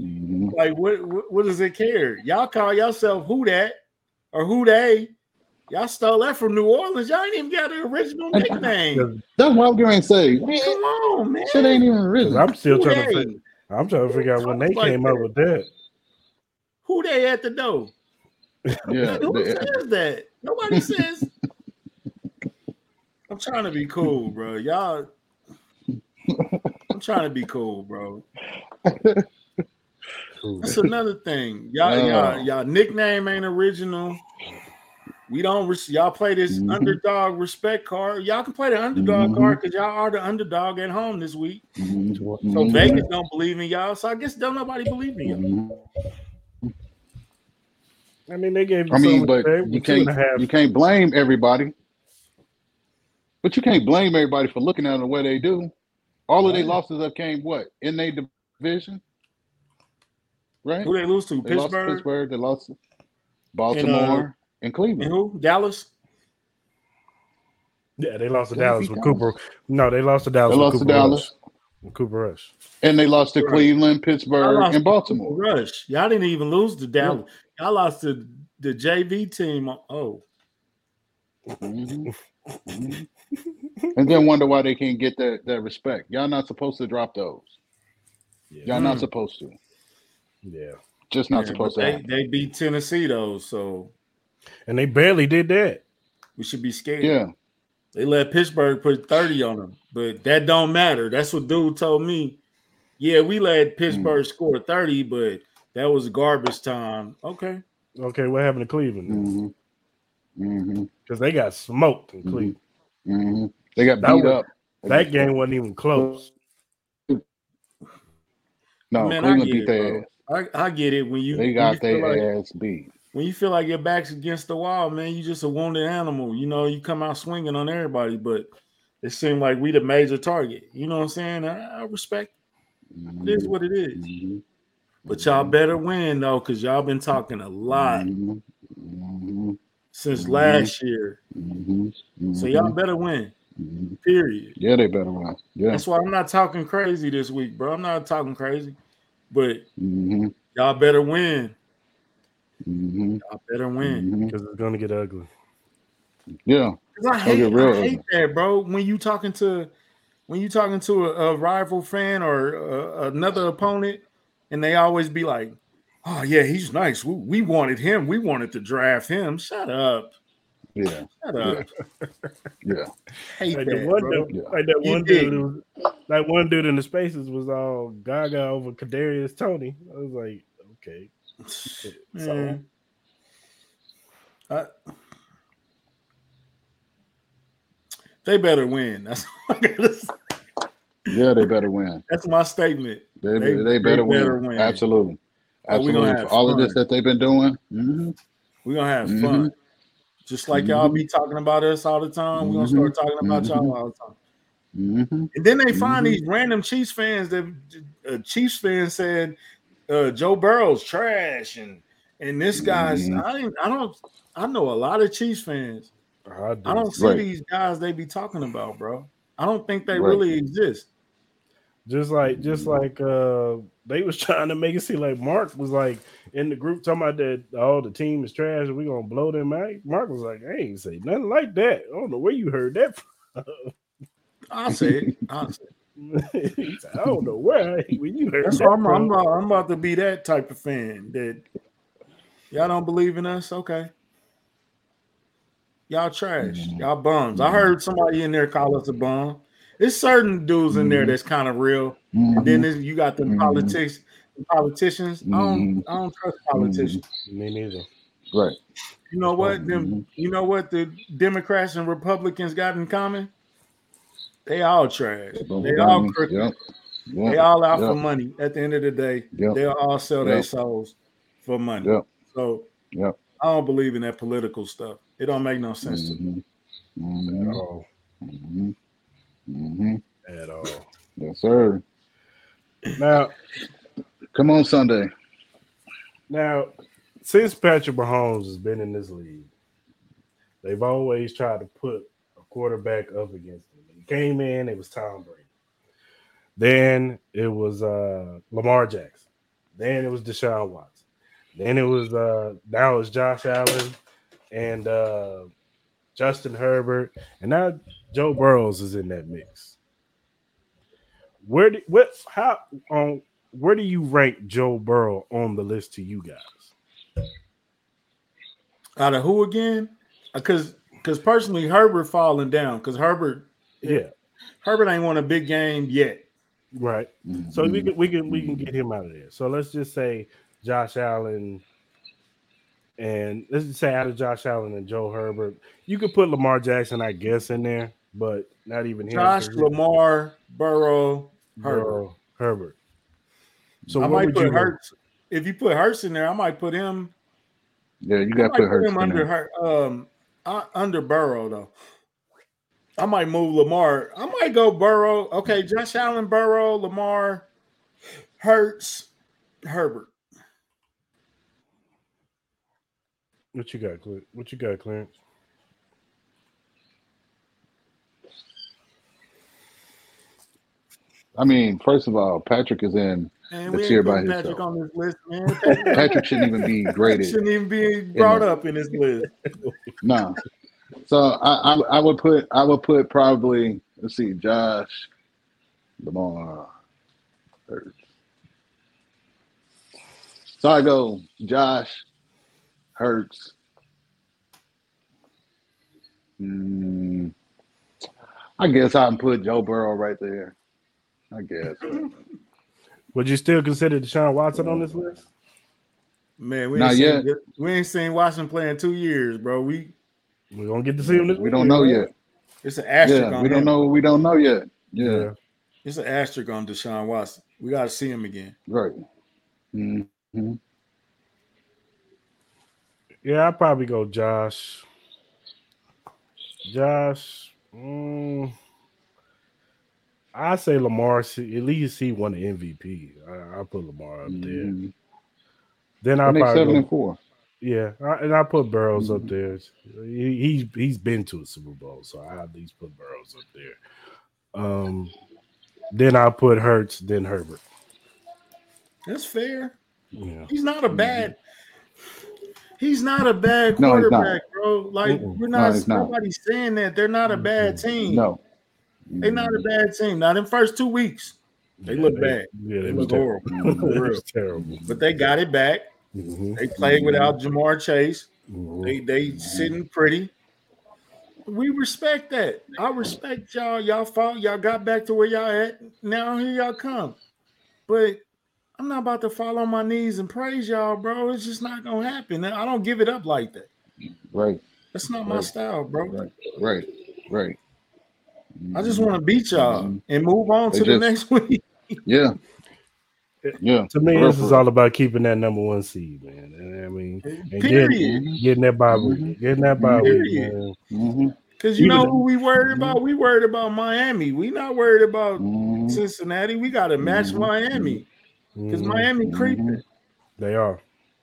Mhm. Like, what, what what does it care? Y'all call yourself who that or who they? Y'all stole that from New Orleans. Y'all ain't even got the original nickname. That's what I'm going to say. Man, Come on, man. shit ain't even 'Cause risen. I'm still Who trying to figure, I'm trying to figure out when they like came up with that. Who they at the door? Yeah, Who they- says that? Nobody says. I'm trying to be cool, bro. Y'all. I'm trying to be cool, bro. That's another thing. Y'all, Oh. y'all, y'all nickname ain't original. We don't. res- Y'all play this Mhm. underdog respect card. Y'all can play the underdog Mhm. card because y'all are the underdog at home this week. Mhm. So. Vegas don't believe in y'all. So I guess don't nobody believe in y'all. Mhm. I mean, they gave you I mean, some but you with two and can't a you can't blame everybody. But you can't blame everybody for looking at them the way they do. All of their losses have came what in their division, right? Who they lose to? They lost to Pittsburgh Pittsburgh. They lost to Baltimore and, and Cleveland. who? Dallas. Yeah, they lost to Did they Dallas with Dallas? Cooper. No, they lost to Dallas. They with lost to Cooper Dallas, Rush. With Cooper Rush. and they lost to Right. Cleveland, Pittsburgh, and Baltimore. Rush. Y'all didn't even lose to Dallas. Y'all lost to the JV team. Oh, Mhm. Mhm. and then wonder why they can't get that that respect. Y'all not supposed to drop those. Yeah. Y'all not supposed to. yeah. Just not yeah, supposed to. they, they beat Tennessee though, so And they barely did that. we should be scared. Yeah. They let Pittsburgh put 30 on them, but that don't matter. That's what dude told me. Yeah, we let Pittsburgh score 30, but that was garbage time. Okay. Okay, what happened to Cleveland? hmm hmm Because they got smoked in Mhm. Cleveland. hmm They got That beat was- up. That game wasn't even close. No, Man, I Cleveland get beat it, their ass. I, I get it. When you, They got you their like, ass beat. When you feel like your back's against the wall, man, you just a wounded animal. You know, you come out swinging on everybody, but it seemed like we the major target. You know what I'm saying? I, I respect it is what it is. Mhm. But y'all better win though, because y'all been talking a lot Mhm. Mhm. since last year. So y'all better win. Period. Yeah, they better win. Yeah. That's why I'm not talking crazy this week, bro. I'm not talking crazy. but y'all better win. Hmm Y'all better win. because it's gonna get ugly. Yeah, I hate, get real I hate that, bro. When you talking to when you talking to a, a rival fan or uh, another opponent, and they always be like, "Oh yeah, he's nice. We, we wanted him. We wanted to draft him." Shut up. Yeah. Shut up. Yeah. Hate Like that, the one bro. dude, Yeah. like that You one dig. dude, who was, like one dude in the spaces was all Gaga over Kadarius Toney. I was like, okay, so. I- they better win. That's all I say. Yeah, they better win. that's my statement. They, They- they, they better, better win. win. Absolutely. Absolutely. all of this that they've been doing. hmm We're gonna have Mhm. fun. Just like y'all Mhm. be talking about us all the time. We're gonna start talking about y'all Mhm. all the time. hmm And then they find Mhm. these random Chiefs fans that uh, Chiefs fans said uh, Joe Burrow's trash and and this guy's Mhm. I I don't I know a lot of Chiefs fans. I, I don't see Right. these guys they be talking about, bro. I don't think they Right. really exist. just like just like uh they was trying to make it seem like Mark was like in the group talking about that oh the team is trash and we gonna blow them out. Mark was like, I ain't say nothing like that. I don't know where you heard that from. Say. I'll say said, I don't know where when you heard That's that why I'm, I'm, about, I'm about to be that type of fan that y'all don't believe in us. Okay. Y'all trash. Mhm. Y'all bums. I heard somebody in there call us a bum. There's certain dudes in there Mhm. that's kind of real. And then you got them Mhm. politics, politicians. I don't. I don't trust politicians. Me neither. Right. You know what? Them you know what the Democrats and Republicans got in common? They all trash. They all crooked. Yep. They all out for money. At the end of the day, Yep. they'll all sell their souls for money. Yep. So Yep. I don't believe in that political stuff. It don't make no sense to me. hmm At all. hmm hmm At all. Yes, sir. Now Come on, Sunday. Now, since Patrick Mahomes has been in this league, they've always tried to put a quarterback up against him. When he came in, it was Tom Brady. Then it was uh, Lamar Jackson. Then it was Deshaun Watson. Then it was uh, now it's Josh Allen and uh, Justin Herbert, and now Joe Burrows is in that mix. Where do what how on where do you rank Joe Burrow on the list to you guys? Out of who again? Because because personally, Herbert falling down because Herbert Yeah, Herbert ain't won a big game yet. right. So we can we can we can get him out of there. So let's just say Josh Allen and let's just say out of Josh Allen and Joe Herbert, you could put Lamar Jackson, I guess, in there, but not even him. Josh 'cause he- Lamar Burrow Herbert. Burrow, Herbert. So I might put you? Hurts. If you put Hurts in there, I might put him. Yeah, you got to put put Hurts him under there. Hurt, um uh, under Burrow though. I might move Lamar. I might go Burrow. Okay, mm-hmm. Josh Allen, Burrow, Lamar, Hurts, Herbert. What you got, Clint? What you got, Clarence? I mean, first of all, Patrick is in. Man, Let's we hear about Patrick himself. on this list, man. Patrick, Patrick shouldn't even be graded. shouldn't even be brought the- up in this list. No. So I, I I would put I would put probably let's see Josh, Lamar, Hurts. So I go Josh, Hurts. Mm, I guess I can put Joe Burrow right there. I guess. Would you still consider Deshaun Watson on this list? Man, we Not ain't, yet. seen, we ain't seen Washington play in two years, bro. We We're gonna get to see him this We week, don't know right? yet. it's an asterisk Yeah, on we don't him. know. We don't know yet. Yeah, Yeah. It's an asterisk on Deshaun Watson. We got to see him again. right. Mm-hmm. Yeah, I'd probably go Josh. Josh. Mm, I say Lamar. At least he won the MVP. I, I'll put Lamar up there. Mhm. Then I'll And they seven probably and four. Yeah, I, and I put Burrows up Mhm. there. He, he's he's been to a Super Bowl, so I at least put Burrows up there. Um, then I'll put Hurts, then Herbert. That's fair. Yeah. He's not a bad. He's not a bad No, quarterback, bro. Like Mm-mm. we're No, not. he's not. nobody's saying that they're not a bad team. No. They're not a bad team. Not in first two weeks, They look bad. Yeah, They they was look terrible. horrible. They was terrible. but they got it back. Mhm, They played without Ja'Marr Chase. mhm. They they sitting pretty. We respect that. I respect y'all. Y'all fought. Y'all got back to where y'all at. Now here y'all come. But I'm not about to fall on my knees and praise y'all, bro. It's just not gonna happen. I don't give it up like that. Right, That's not my style, bro. right, right, right. I just want to beat y'all Mhm. and move on They to the next week. Yeah. Yeah. To me, this is all about keeping that number one seed, man. And I mean, and getting, getting that bye week, Mhm. getting that bye week, Period. man. Mm-hmm. Because you Even know who we worried about? We worried about Miami. We not worried about Mm-hmm. Cincinnati. We got to match Mhm. Miami because Mhm. Miami creeping. They are.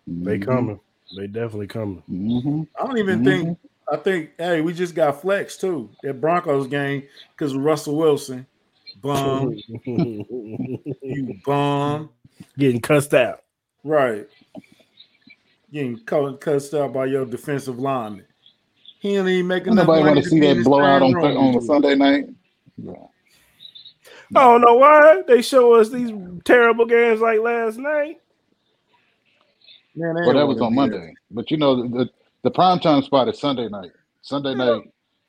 They coming. They definitely coming. Mm-hmm. I don't even think. I think. Hey, we just got flex too. That Broncos game because of Russell Wilson. Bum, you bum. Getting cussed out. Right. Getting cussed out by your defensive lineman. He ain't even making Nobody money want to see that his blowout on on a. Sunday night. Yeah. I don't know why they show us these terrible games like last night. Man, Well, that was on be there. Monday. But you know, the, the, the prime time spot is Sunday night. Sunday Yeah, night,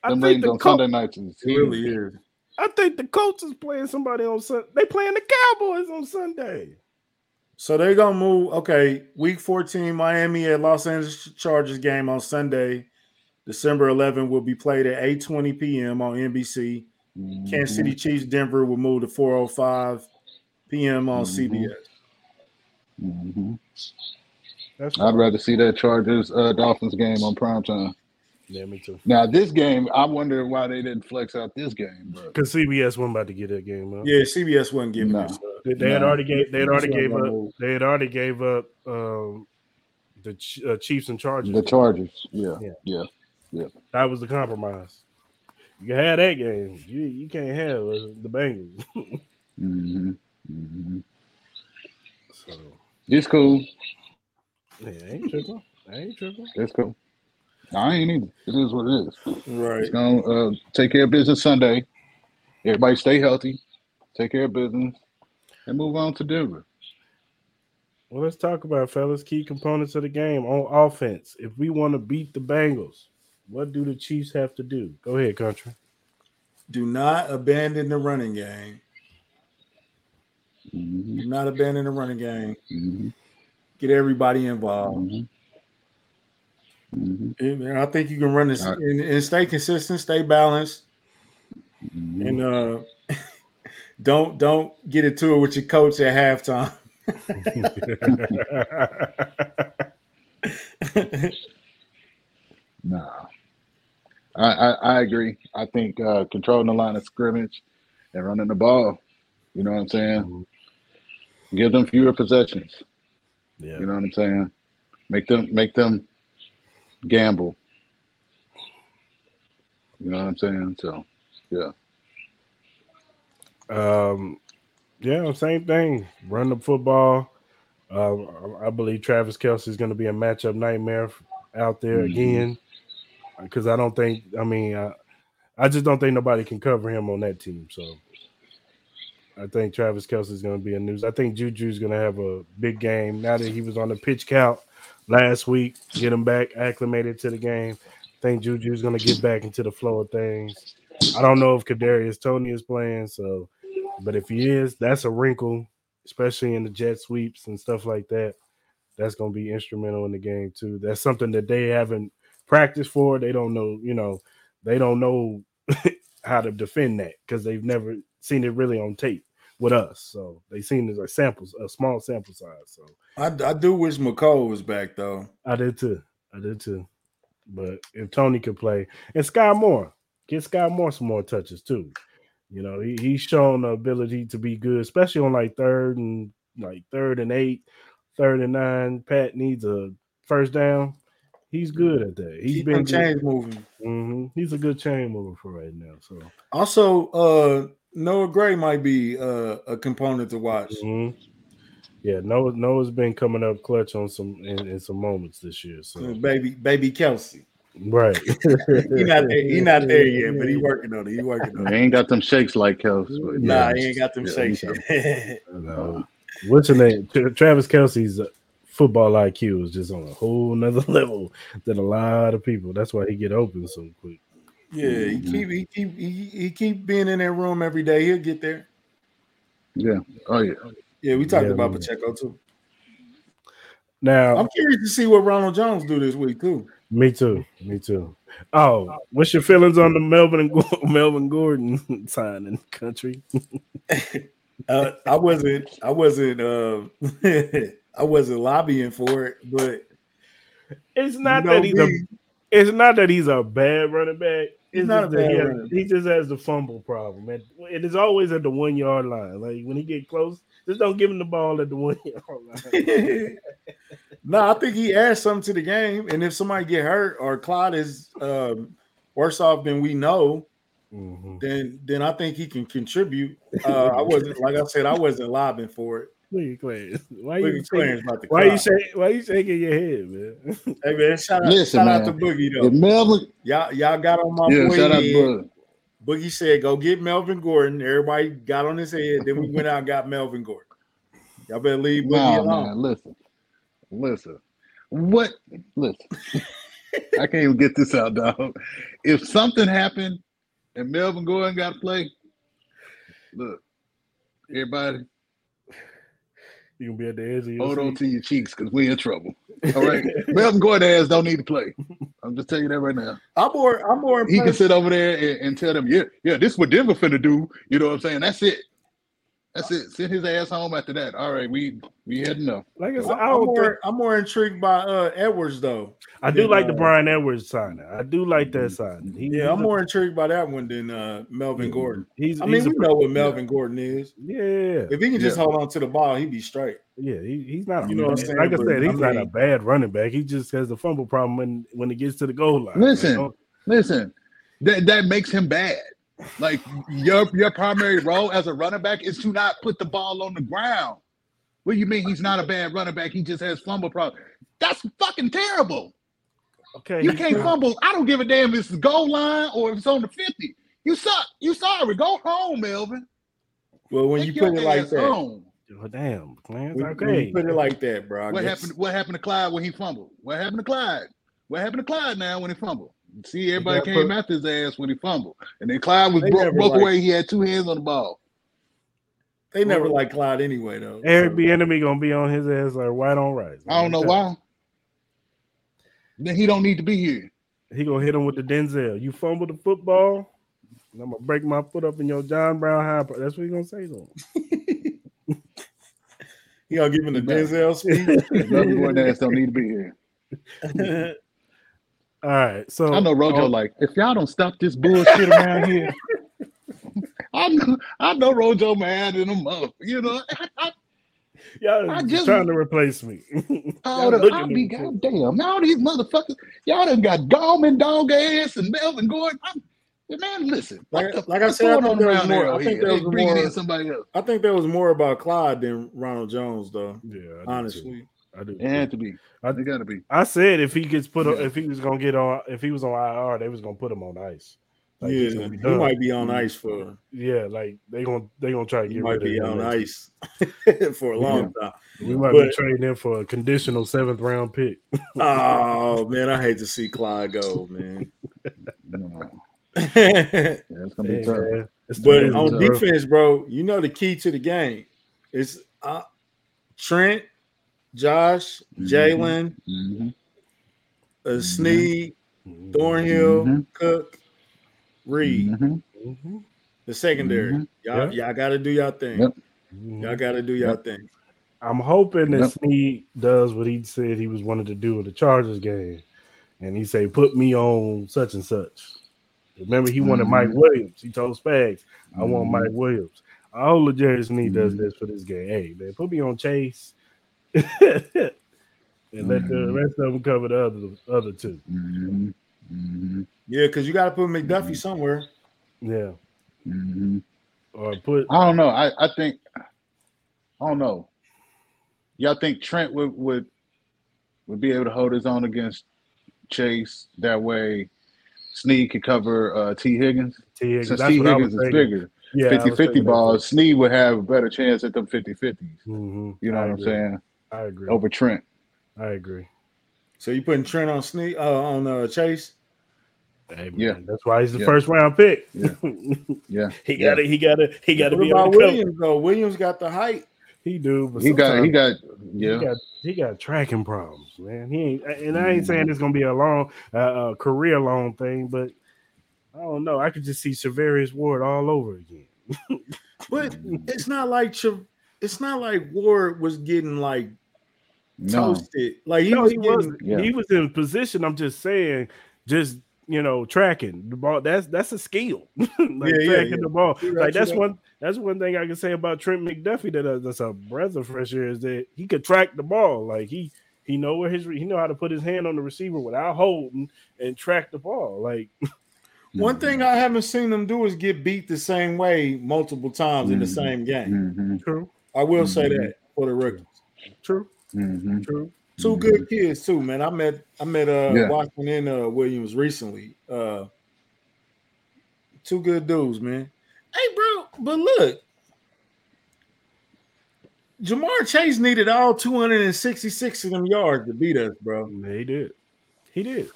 I them think ratings the on co- Sunday nights is It really is. I think the Colts is playing somebody on Sunday. They playing the Cowboys on Sunday. So they're gonna move. Okay, week 14, Miami at Los Angeles Chargers game on Sunday, December 11 will be played at 8:20 p.m. on NBC. Mhm. Kansas City Chiefs Denver will move to 4:05 p.m. on Mhm. CBS. Mhm. That's I'd rather see that Chargers uh, Dolphins game on prime time. Yeah, me too. Now this game, I wonder why they didn't flex out this game, Because CBS wasn't about to get that game up. Yeah, CBS wasn't giving No. this up. They, they had No. already gave. They had already gave up. They had already gave up um, the Ch- uh, Chiefs and Chargers. the Chargers, yeah, Yeah. yeah, That was the compromise. You can have that game. You you can't have uh, the Bengals. hmm hmm so it's cool. yeah, I ain't tripping. I ain't tripping. It's cool. I ain't either. It is what it is. Right. It's gonna uh, take care of business Sunday. Everybody stay healthy, take care of business, and move on to Denver. Well, let's talk about fellas key components of the game on offense. If we want to beat the Bengals, what do the Chiefs have to do? Go ahead, country. Do not abandon the running game. hmm Do not abandon the running game. hmm Get everybody involved. hmm hmm And I think you can run this right. and, and stay consistent, stay balanced, hmm and uh don't don't get into it with your coach at halftime. Nah, I, I I agree. I think uh, controlling the line of scrimmage and running the ball. You know what I'm saying? Give them fewer possessions. yeah. You know what I'm saying? Make them make them gamble. You know what I'm saying? So yeah. Um, yeah, same thing. Run the football. Um, I believe Travis Kelce is going to be a matchup nightmare out there Mhm. again because I don't think. I mean, I, I just don't think nobody can cover him on that team. So I think Travis Kelce is going to be a news. I think Juju's going to have a big game now that he was on the pitch count last week. Get him back acclimated to the game. I think Juju's going to get back into the flow of things. I don't know if Kadarius Toney is playing, so but if he is, that's a wrinkle, especially in the jet sweeps and stuff like that. That's going to be instrumental in the game too. That's something that they haven't practiced for. They don't know, you know, they don't know how to defend that because they've never seen it really on tape with us. So they seen as a samples, a small sample size. So I, I do wish Mecole was back though. I did too. I did too. But if Toney could play and Skyy Moore, get Skyy Moore some more touches too. You know, he, he's shown the ability to be good, especially on like third and like third and eight, third and nine. Pat needs a first down. He's good at that. He's Keep been chains moving. Mhm. He's a good chain mover for right now. So Also, uh Noah Gray might be uh, a component to watch. mhm. Yeah, Noah Noah's been coming up clutch on some in, in some moments this year. So baby, baby Kelce. right. He not there. He not there yet, but he working on it. He working on He it. ain't got them shakes like Kelce. but Nah, yeah. he ain't got them Yeah, shakes yet. No. What's her name? Travis Kelce's uh, football IQ is just on a whole nother level than a lot of people. That's why he get open so quick. Yeah, he keep he keep he, he keep being in that room every day. He'll get there. Yeah. Oh yeah. Yeah, we talked Yeah, about man. Pacheco too. Now, I'm curious to see what Ronald Jones do this week too. me too. Me too. Oh, what's your feelings on the Melvin and Go- Melvin Gordon signing country? Uh, I wasn't I wasn't uh, I wasn't lobbying for it, but It's not you know that he's a it's not that he's a bad running back. He's It's not a that he, has- he just has the fumble problem. And it is always at the one yard line. Like when he get close, just don't give him the ball at the one yard line. no, I think he adds something to the game. And if somebody get hurt or Clyde is um, worse off than we know, Mhm. then then I think he can contribute. Uh, I wasn't like I said, I wasn't lobbying for it. Look at Clarence. Why Look you at shaking, Clarence about to why you cry. shake, why you shaking your head, man? Hey man, shout out, Listen, shout out to man. Boogie If though. Melvin, Y'all y'all got on my yeah, boy shout out head. to Bud. Boogie said, "Go get Melvin Gordon." Everybody got on his head. Then we went out and got Melvin Gordon. Y'all better leave Boogie Nah, alone. man, listen, listen. What? Listen, I can't even get this out, dog. If something happened and Melvin Gordon got to play, look, everybody, You gonna be at the edge of your hold on to your cheeks because we in trouble. All right, Melvin Gordon ass don't need to play. I'm just telling you that right now. I'm more. I'm more He can sit over there and, and tell them, yeah, yeah, this is what Denver finna do. You know what I'm saying? That's it. That's it. Send his ass home after that. All right, we we had enough. Like I said, I I'm more, think, I'm more intrigued by uh, Edwards though. I do than, like the uh, Brian Edwards signing. I do like that signing. He, Yeah, I'm a- more intrigued by that one than uh, Melvin Gordon. He's, I mean, he's we a, know what Melvin Gordon is. yeah, If he can just Yeah. hold on to the ball, he'd be straight. yeah. He, he's not. You know what I'm saying, Like I said, he's I not a bad running back. He just has the fumble problem when when it gets to the goal line. Listen, Like, Listen, that that makes him bad. Like your your primary role as a running back is to not put the ball on the ground. What do you mean he's not a bad running back? He just has fumble problem. That's fucking terrible. okay, You can't not- fumble. I don't give a damn if it's the goal line or if it's on the 50. You suck. You sorry. Go home, Melvin. Well, when Take you put it like that, home. Oh, damn, Clarence. when, when Okay, you put it like that, bro. I What guess- happened? What happened to Clyde when he fumbled? What happened to Clyde? What happened to Clyde now when he fumbled? See, everybody came put- after his ass when he fumbled, and then Clyde was broke, broke liked- away. He had two hands on the ball. They never liked Clyde anyway, though. Eric So- B. Enemy gonna be on his ass like white on rice. I don't know why. Then he don't need to be here. He gonna hit him with the Denzel. You fumble the football, and I'm gonna break my foot up in your John Brown high. part. That's what he gonna say to him. He gonna give him the Denzel speech. Melvin Gordon ass don't need to be here. All right, so I know Rojo oh, like if y'all don't stop this bullshit around here. I know, I know Rojo mad in a month. You know, I, I, y'all I just just- trying to replace me. all oh, Y'all the, looking I at be me too. goddamn. Now these motherfuckers, y'all done got Gallman dog ass and Melvin Gordon. I'm, man, listen. Like- the- like I said, I going think on there was around more- I think here? there They was more- in somebody else. I think that was more about Clyde than Ronald Jones, though. Yeah, I do too. Honestly, I do. It had to be. I- They got to be. I said if he gets put, on, if he was gonna get on, if he was on IR, they was gonna put him on ice. Like, yeah, he done. might be on ice for. Yeah, like they gonna they gonna try to He get might rid be of him. on next- ice for a long time. We might be trading him for a conditional seventh round pick. Oh man, I hate to see Clyde go, man. No. Yeah, it's gonna be Hey, tough. man, it's the on bro. defense, bro, you know the key to the game is uh, Trent, Josh, Mhm. Jalen, Mhm. uh, Sneed, Mhm. Thornhill, Mhm. Cook, Reed, Mhm. Mhm. the secondary. Y'all, y'all got to do y'all thing. Yep. Y'all got to do y'all thing. I'm hoping that Yep. Sneed does what he said he was wanted to do in the Chargers game, and he say, "Put me on such and such." Remember, he wanted. Mike Williams. He told Spags, "I want. Mike Williams." I hope L'Jarius Sneed does this for this game. Hey, man, put me on Chase, and let the Mhm. rest of them cover the other other two. Mhm. Mhm. Yeah, because you got to put McDuffie somewhere. Yeah, Mhm. or put I don't know. I, I think I don't know. y'all think Trent would would would be able to hold his own against Chase? That way, Sneed could cover uh, Tee Higgins. Tee Higgins, Since that's Tee Higgins is bigger, Yeah, I 50 was 50 thinking that balls, Sneed would have a better chance at them 50 50s. too. Mhm. You know I what I'm saying? I agree. Over Trent. I agree. So you putting Trent on Sneak uh, on uh, Chase? Hey, man, Yeah. that's why he's the Yeah. first round pick. Yeah. Yeah. he Yeah. got to He got to. He got to be able about to cover. Williams though? Williams got the height. He do, but He got he sometimes got He yeah. got he got tracking problems, man. He ain't, and I ain't saying it's gonna be a long, uh, uh, career long thing, but I don't know. I could just see Charvarius Ward all over again. But it's not like it's not like Ward was getting like No. toasted. Like he no, was he was yeah. he was in position. I'm just saying, just you know, tracking the ball. That's that's a skill. like Yeah, yeah, tracking yeah. the ball. You're right, Like that's you're right. one that's one thing I can say about Trent McDuffie that uh, that's a breath of fresh air is that he could track the ball. Like he he know where his he know how to put his hand on the receiver without holding and track the ball. Like One thing I haven't seen them do is get beat the same way multiple times in the Mhm. same game. Mm-hmm. true, I will say Mhm. that for the rookies. true, Mm-hmm. true. 2 good kids too, man. I met I met uh Yeah. Watson and uh Williams recently. Uh two good dudes, man. Hey, bro, but look, Ja'Marr Chase needed all 266 of them yards to beat us, bro. Yeah, he did. He did.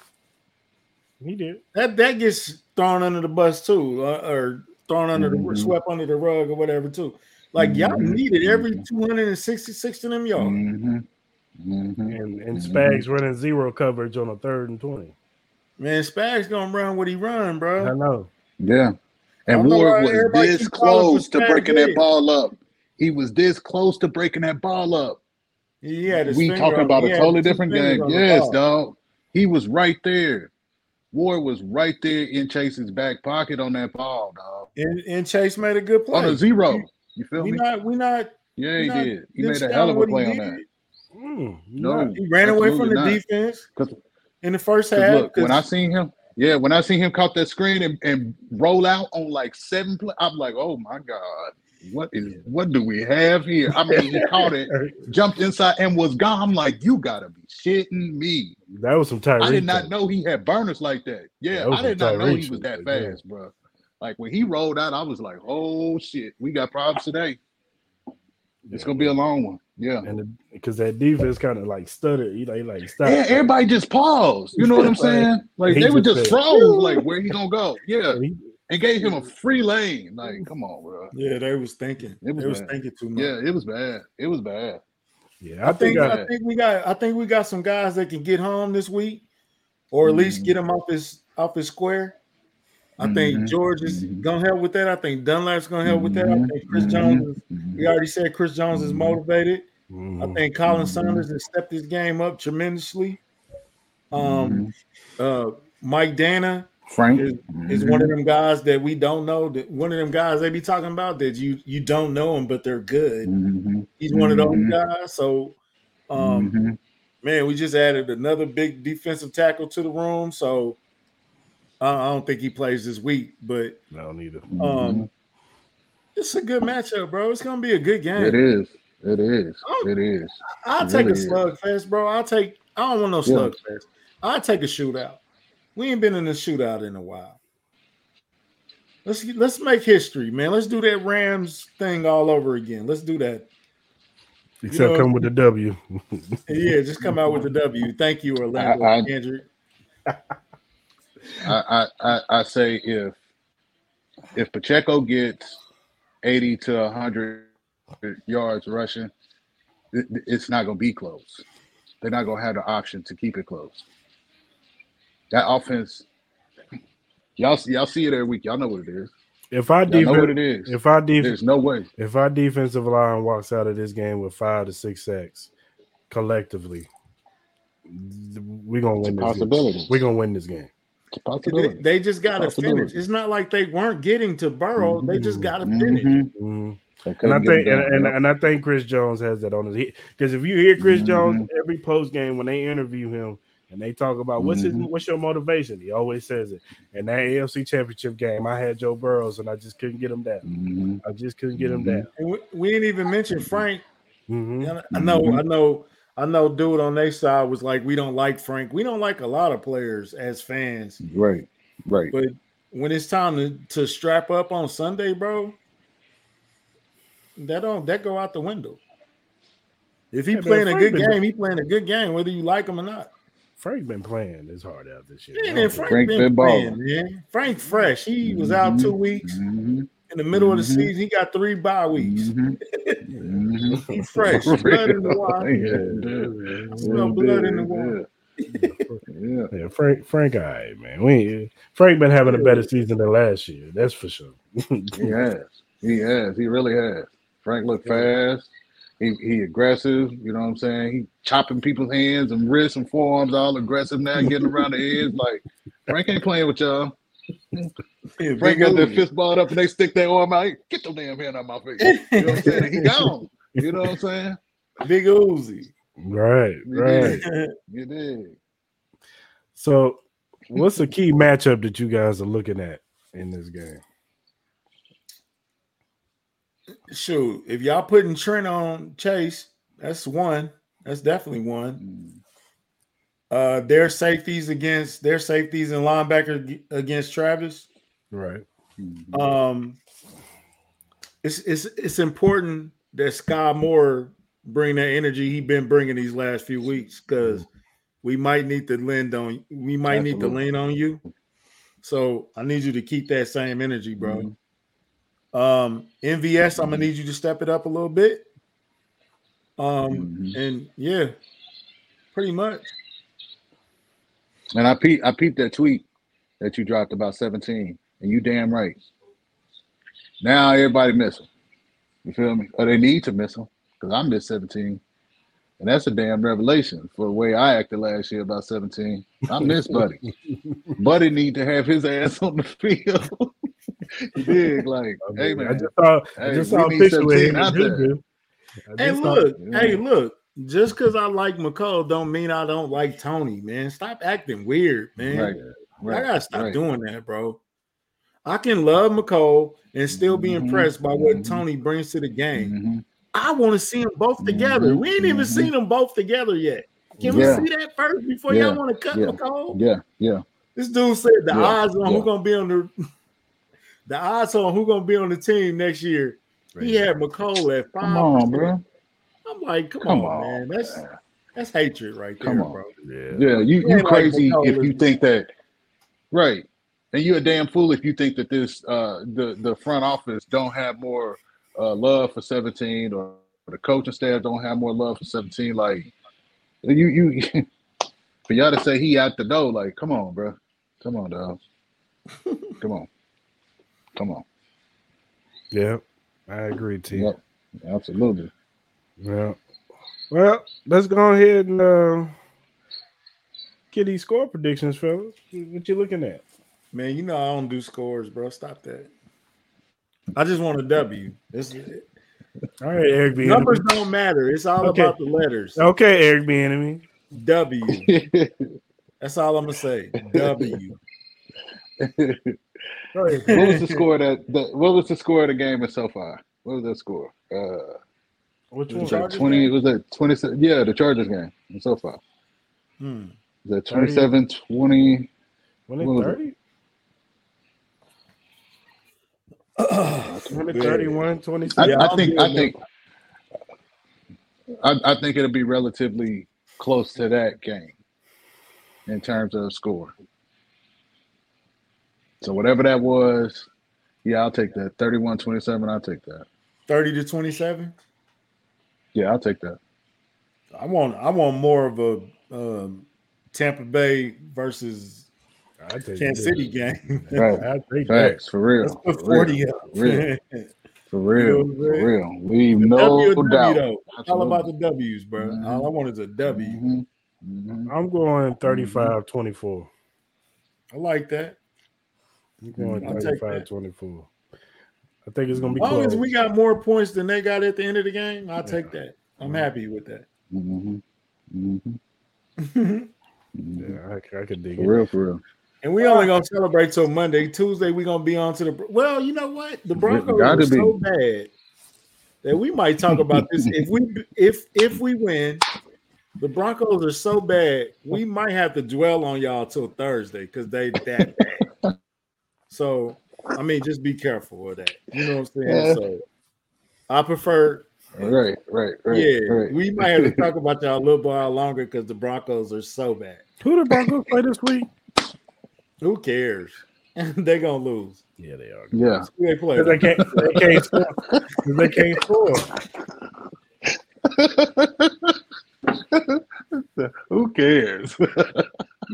He did. That that gets thrown under the bus too, uh, or thrown under the Mhm. swept under the rug or whatever too. Like y'all Mhm. needed every Mhm. 266 of them yards. Mm-hmm. Mm-hmm. And and Mhm. Spags running zero coverage on a third and twenty. Man, Spags gonna run what he run, bro. I know. Yeah. And don't Ward was this close to Spags breaking that ball up. He was this close to breaking that ball up. He had his we talking on- about he a totally different game. Yes, ball. dog. He was right there. Ward was right there in Chase's back pocket on that ball, dog. And, and Chase made a good play. On a zero. You feel We me? not we not Yeah, he not did. He made a discounting hell of a what he play on that. Mm, No. not- He ran away from the Absolutely not. defense 'Cause- in the first half. look, when I seen him, yeah, when I seen him caught that screen and, and roll out on like seven play, I'm like, oh my God. What is what do we have here? I mean, he caught it, jumped inside, and was gone. I'm like, you gotta be shitting me. That was some Tyreek. I did not though. know he had burners like that. Yeah, that I did not know he was that right there. fast, bro. Like when he rolled out, I was like, oh shit, we got problems today. It's Yeah, gonna be a long one. Yeah. and because that defense kind of like stuttered. He like like stopped. Yeah, everybody just paused. You know what I'm saying? Like he they were just just said, froze. Like where he gonna go? Yeah, And gave him a free lane. Like, come on, bro. yeah, they was thinking. It was they was thinking too much. Yeah, it was bad. It was bad. yeah, I think I- I think we got I think we got some guys that can get home this week, or at least Mhm. get him off his off his square. I think Mhm. George is Mhm. gonna help with that. I think Dunlap's gonna help with that. I Mhm. think Chris Mhm. Jones is. Mhm. We already said Chris Jones is motivated. I think Khalen. Saunders has stepped his game up tremendously. Mm-hmm. Um, uh, Mike Danna Frank is, is one of them guys that we don't know. That one of them guys they be talking about that you you don't know him, but they're good. He's one of those guys. So, um, man, we just added another big defensive tackle to the room. So, I I don't think he plays this week, but No, neither. Um, it's a good matchup, bro. It's gonna be a good game. it is. It is. It is. I'll It take really a is. slugfest, bro. I'll take. I don't want no Yeah. slugfest. I'll take a shootout. We ain't been in a shootout in a while. Let's let's make history, man. Let's do that Rams thing all over again. Let's do that. Except know- come with the W. Yeah, just come out with the W. Thank you, Orlando I- I- Andrew. I, I, I, I say if if Pacheco gets 80 to 100 yards rushing, it, it's not going to be close. They're not going to have the option to keep it close. That offense, y'all see, y'all see it every week. Y'all know what it is. If our Y'all know what defense, it is. if our defense, There's no way. if our defensive line walks out of this game with five to six sacks collectively, we're gonna It's win. This game. possibility. We're gonna win this game. It's a They, they just got to finish. It's not like they weren't getting to Burrow. They just got to finish. Mhm. Mhm. And I think, it and, and, and I think Chris Jones has that on his because if you hear Chris Mhm. Jones every post game when they interview him and they talk about what's his Mhm. what's your motivation, he always says it. And that AFC Championship game, I had Joe Burrows and I just couldn't get him down. I just couldn't get him down. And we, we didn't even mention Frank. I know, I know, I know. Dude on their side was like, "We don't like Frank. We don't like a lot of players as fans, Right, right. but when it's time to, to strap up on Sunday, bro, that don't that go out the window. If he Yeah, man, playing a Frank good been- game, he playing a good game, whether you like him or not. Frank been playing his heart out this year. Yeah, I man, don't Frank, Frank been, been playing, man. Frank fresh. He was out Mhm. two weeks Mhm, in the middle of the Mhm. season. He got three bye weeks. mhm, mhm. He fresh, blood in the water. Yeah, think- Smell blood in the water. Yeah. Yeah, Frank, Frank, all right, man. We Frank been having a better season than last year. That's for sure. He has. He has. He really has. Frank looked fast. He he aggressive. You know what I'm saying? He chopping people's hands and wrists and forearms, all aggressive now, getting around the edge. Like Frank ain't playing with y'all. Yeah, Frank got their fist balled up and they stick their arm out. Get your damn hand out my face. You know what I'm saying? He gone. You know what I'm saying? Big Uzi. Right, You right. dig? You did. So, what's the key matchup that you guys are looking at in this game? Shoot, if y'all putting Trent on Chase, that's one. That's definitely one. Mm. Uh, their safeties against their safeties and linebacker against Travis. Right. Mhm. Um, it's it's it's important that Skyy Moore bring that energy he's been bringing these last few weeks because we might need to lend on we might need to lean on you. So I need you to keep that same energy, bro. Mhm. Um, MVS, I'm gonna need you to step it up a little bit. Um, and yeah, pretty much. And I peeped, I peeped that tweet that you dropped about 17, and you damn right. Now everybody miss him. You feel me? Or they need to miss him because I missed 17. And that's a damn revelation for the way I acted last year about 17. I miss Buddy. Buddy need to have his ass on the field. you dig? Like, I, hey mean, I just saw, I just we saw a picture with him. out and there. Juju. I Hey, just saw- look, yeah. hey, look. Just because I like Mecole don't mean I don't like Toney, man. Stop acting weird, man. Right. I gotta stop right. doing that, bro. I can love Mecole and still be Mhm, impressed by what mhm. Toney brings to the game. Mhm. I want to see them both together. Mhm, We ain't even mhm. seen them both together yet. Can Yeah. we see that first before Yeah, y'all want to cut yeah. Mecole? Yeah, yeah. This dude said the Yeah, odds on yeah. who gonna be on the the odds on who gonna be on the team next year. He had Mecole at five. Come on, bro. I'm like, come, Come on, on, man. That's man. that's hatred right there, Come on. bro. Yeah. Yeah, you you like crazy Mecole if you think that right. And you're a damn fool if you think that this uh the the front office don't have more uh love for 17 or the coaching staff don't have more love for 17 like you you for y'all to say he out the door like come on bro come on dog come on come on Yeah, I agree, T. yep absolutely Yeah. Well, let's go ahead and uh, get these score predictions, fellas. What you looking at? Man, you know I don't do scores, bro. Stop that. I just want a W. It's, All right, Eric B. numbers don't matter. It's all Okay. about the letters. Okay, Eric Bieniemy. W. That's all I'm gonna say. W. What was the score that, that what was the score of the game in so far what was the score uh Which The one? was that Chargers 20 game? was that 27 yeah the chargers game in so far Hmm. Is that 27 20? When it What was 30? 20, 31, 27. I, Yeah, I think I think I, I think it'll be relatively close to that game in terms of score. So whatever that was, yeah, I'll take that. 31-27, I'll take that. 30 to 27. Yeah, I'll take that. I want I want more of a um, Tampa Bay versus I Kansas that. City game. Right. I take that. For real. Let's put For 40 real. up. For real. For You real. know what For real. Leave W no W, doubt. though. All about the W's, bro. Mhm. All I want is a W. Mhm. Mhm. I'm going 35 24. I like that. I'm going I'll 35 that. 24. I think it's going to be. As be long close. as we got more points than they got at the end of the game, I'll take that. I'm happy with that. Mhm. Mhm. and yeah, I, I could dig For it. real, for real. And we only gonna celebrate till Monday. Tuesday, we gonna be on to the well, you know what? The Broncos are so bad that we might talk about this if we if if we win. The Broncos are so bad, we might have to dwell on y'all till Thursday because they that bad. so I mean, just be careful of that. You know what I'm saying? Yeah. So I prefer Right, right, right. yeah, right. we might have to talk about y'all a little while longer because the Broncos are so bad. Who the Broncos play this week? Who cares? they gonna lose. Yeah, they are. yeah. They play. they can't. They can't score. 'Cause they can't score. Who cares?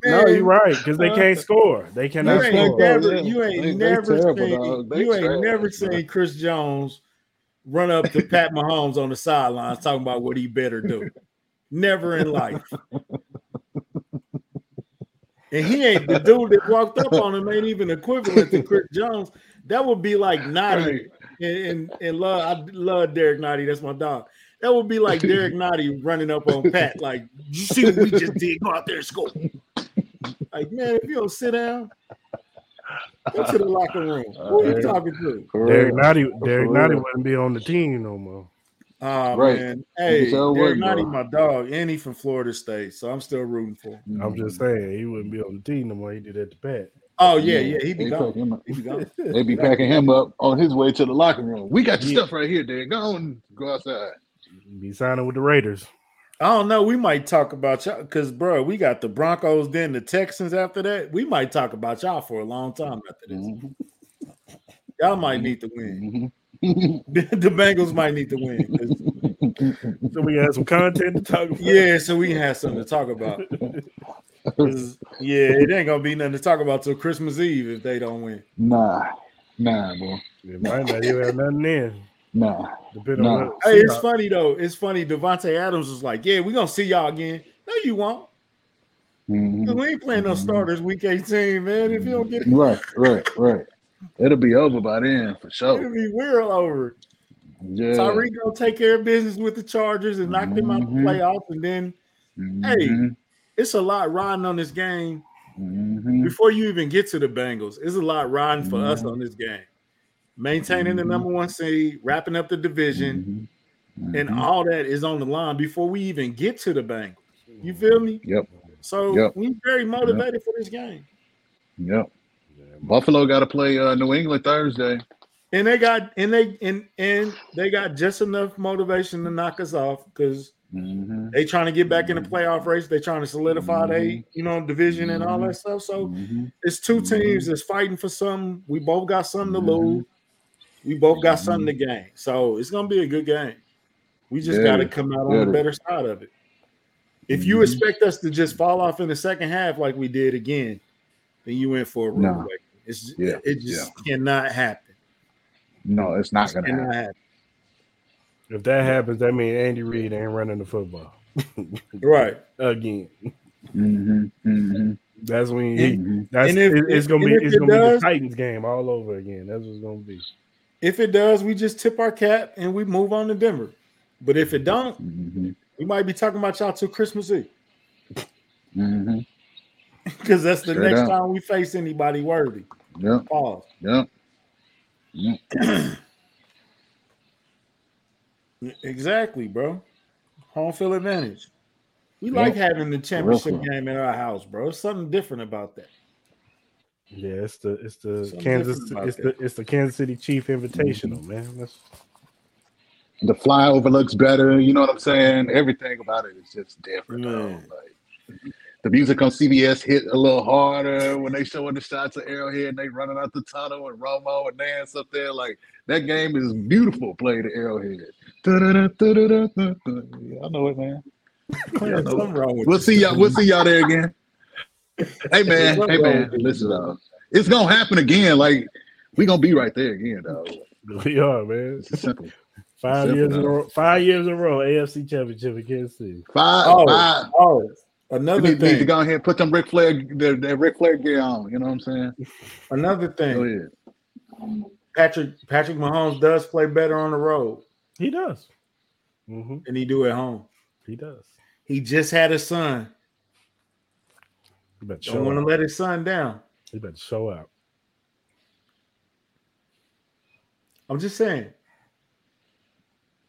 No, you're right. Because they can't uh, score. They You cannot ain't score. never, oh, Yeah. you ain't They- they never terrible, seen, dog. They you ain't trash, never bro. seen Chris Jones run up to Pat Mahomes on the sidelines talking about what he better do. Never in life. And he ain't the dude that walked up on him ain't even equivalent to Chris Jones. That would be like Nnadi Right. and, and, and love I love Derrick Nnadi. That's my dog. That would be like Derrick Nnadi running up on Pat, like, you see what we just did? Go out there and score. Like, man, if you don't sit down, go to the locker room. Uh, Who are you talking to? Derrick real. Derrick For wouldn't be on the team no more. Oh Right. man. Hey, sure Derrick would, my dog, and he from Florida State, so I'm still rooting for him. I'm just mm-hmm. saying he wouldn't be on the team no more. He did that to Pat. Oh yeah, yeah, he be They gone. pack him up. He be gone. They'd be packing him up on his way to the locker room. We got your Yeah. stuff right here, Derrick. Go on, go outside. Be signing with the Raiders. I don't know. We might talk about y'all because, bro, we got the Broncos, then the Texans after that. We might talk about y'all for a long time after this. Mhm. Y'all might need to win. Mhm. the Bengals might need to win. So we have some content to talk about. Yeah, so we have something to talk about. Yeah, it ain't gonna be nothing to talk about till Christmas Eve if they don't win. nah, nah, boy, It might not even have nothing in. Nah. Depending No. on Hey, it's Seahawks- funny though. It's funny. Davante Adams was like, "Yeah, we gonna see y'all again." No, you won't. 'Cause Mhm. We ain't playing no starters week 18, man. If you don't get it, Right, right, right. It'll be over by then for sure. it'll sure. be weird over. Yeah. Tyreek gonna take care of business with the Chargers and knock them out the Mhm. playoffs, and then Mhm. it's a lot riding on this game Mhm. before you even get to the Bengals. It's a lot riding for us on this game. Maintaining the number one seed, wrapping up the division, Mhm. and Mhm. all that is on the line before we even get to the Bengals. You feel me? Yep, So Yep. we very motivated for this game. yep. Buffalo got to play uh, New England Thursday. And they got and they and and they got just enough motivation to knock us off because Mhm. they trying to get back in the playoff race. They trying to solidify they you know division and all that stuff. So it's two teams that's fighting for something. We both got something to lose. We both got something to gain. So it's gonna be a good game. We just Yeah. got to come out on Yeah. the better side of it. If you Mhm. expect us to just fall off in the second half like we did again, then you went for a rude No. It's Yeah. it just cannot happen. No, it's not It gonna happen. happen. If that happens, that means Andy Reid ain't running the football Right. again. Mhm. Mhm. That's when he, Mhm. that's And if- it- it's gonna be it's it gonna be the Titans game all over again. That's what it's gonna be. If it does, we just tip our cap and we move on to Denver. But if it don't, Mhm. we might be talking about y'all till Christmas Eve because that's the Straight next up. time we face anybody worthy. Yep. Pause. Yep. Yep. Exactly, bro. Home field advantage. We Yep. like having the championship game in our house, bro. It's something different about that. Yeah, it's the it's the Something Kansas it's that. the it's the Kansas City Chief Invitational, mm-hmm. man. That's The flyover looks better. You know what I'm saying? Everything about it is just different. Man. Like the music on CBS hit a little harder when they showing the shots of Arrowhead and they running out the tunnel and Romo and Nance up there. Like that game is beautiful. Played at Arrowhead. Da-da-da-da-da-da-da. Yeah, I know it, man. There's something wrong with We'll you. see y'all. We'll see y'all there again. Hey man, hey man, listen, dog. It's gonna happen again. Like we gonna be right there again, though. we are, man. It's simple. Five Simple, years in a row, five years in a row, AFC Championship in Kansas City. Five, Oh, five. oh, another need, need to thing. go ahead and put them Ric Flair, their, their Ric Flair gear on. You know what I'm saying? Another Go thing. ahead. Patrick Patrick Mahomes does play better on the road He does. hmm than he do at home. He does. He just had a son. He Don't want to let his son down. He better show up. I'm just saying.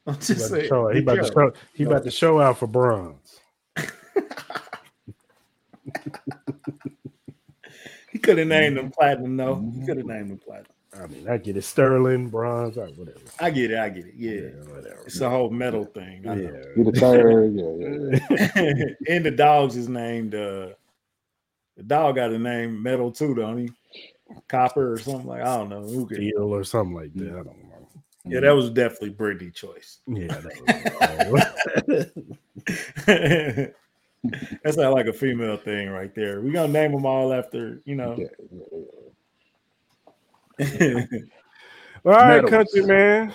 I'm He just about to saying. show, he about to show, he about to show out for bronze. He could have named them platinum, though. Mm-hmm. He could have named them platinum. I mean, I get it. Sterling, bronze, or whatever. I get it. I get it. Yeah. whatever. It's a whole metal thing. I know. Yeah. He the third. Yeah, yeah. and the dog's is named uh the dog got a name metal too, don't he? Copper or something like I don't know. Who cares? Steel or something like that. I don't know. Yeah, that was definitely Brittany choice. Yeah, that was, That's not like a female thing right there. We're gonna name them all after, you know. Yeah, yeah, all right, Medals. country man.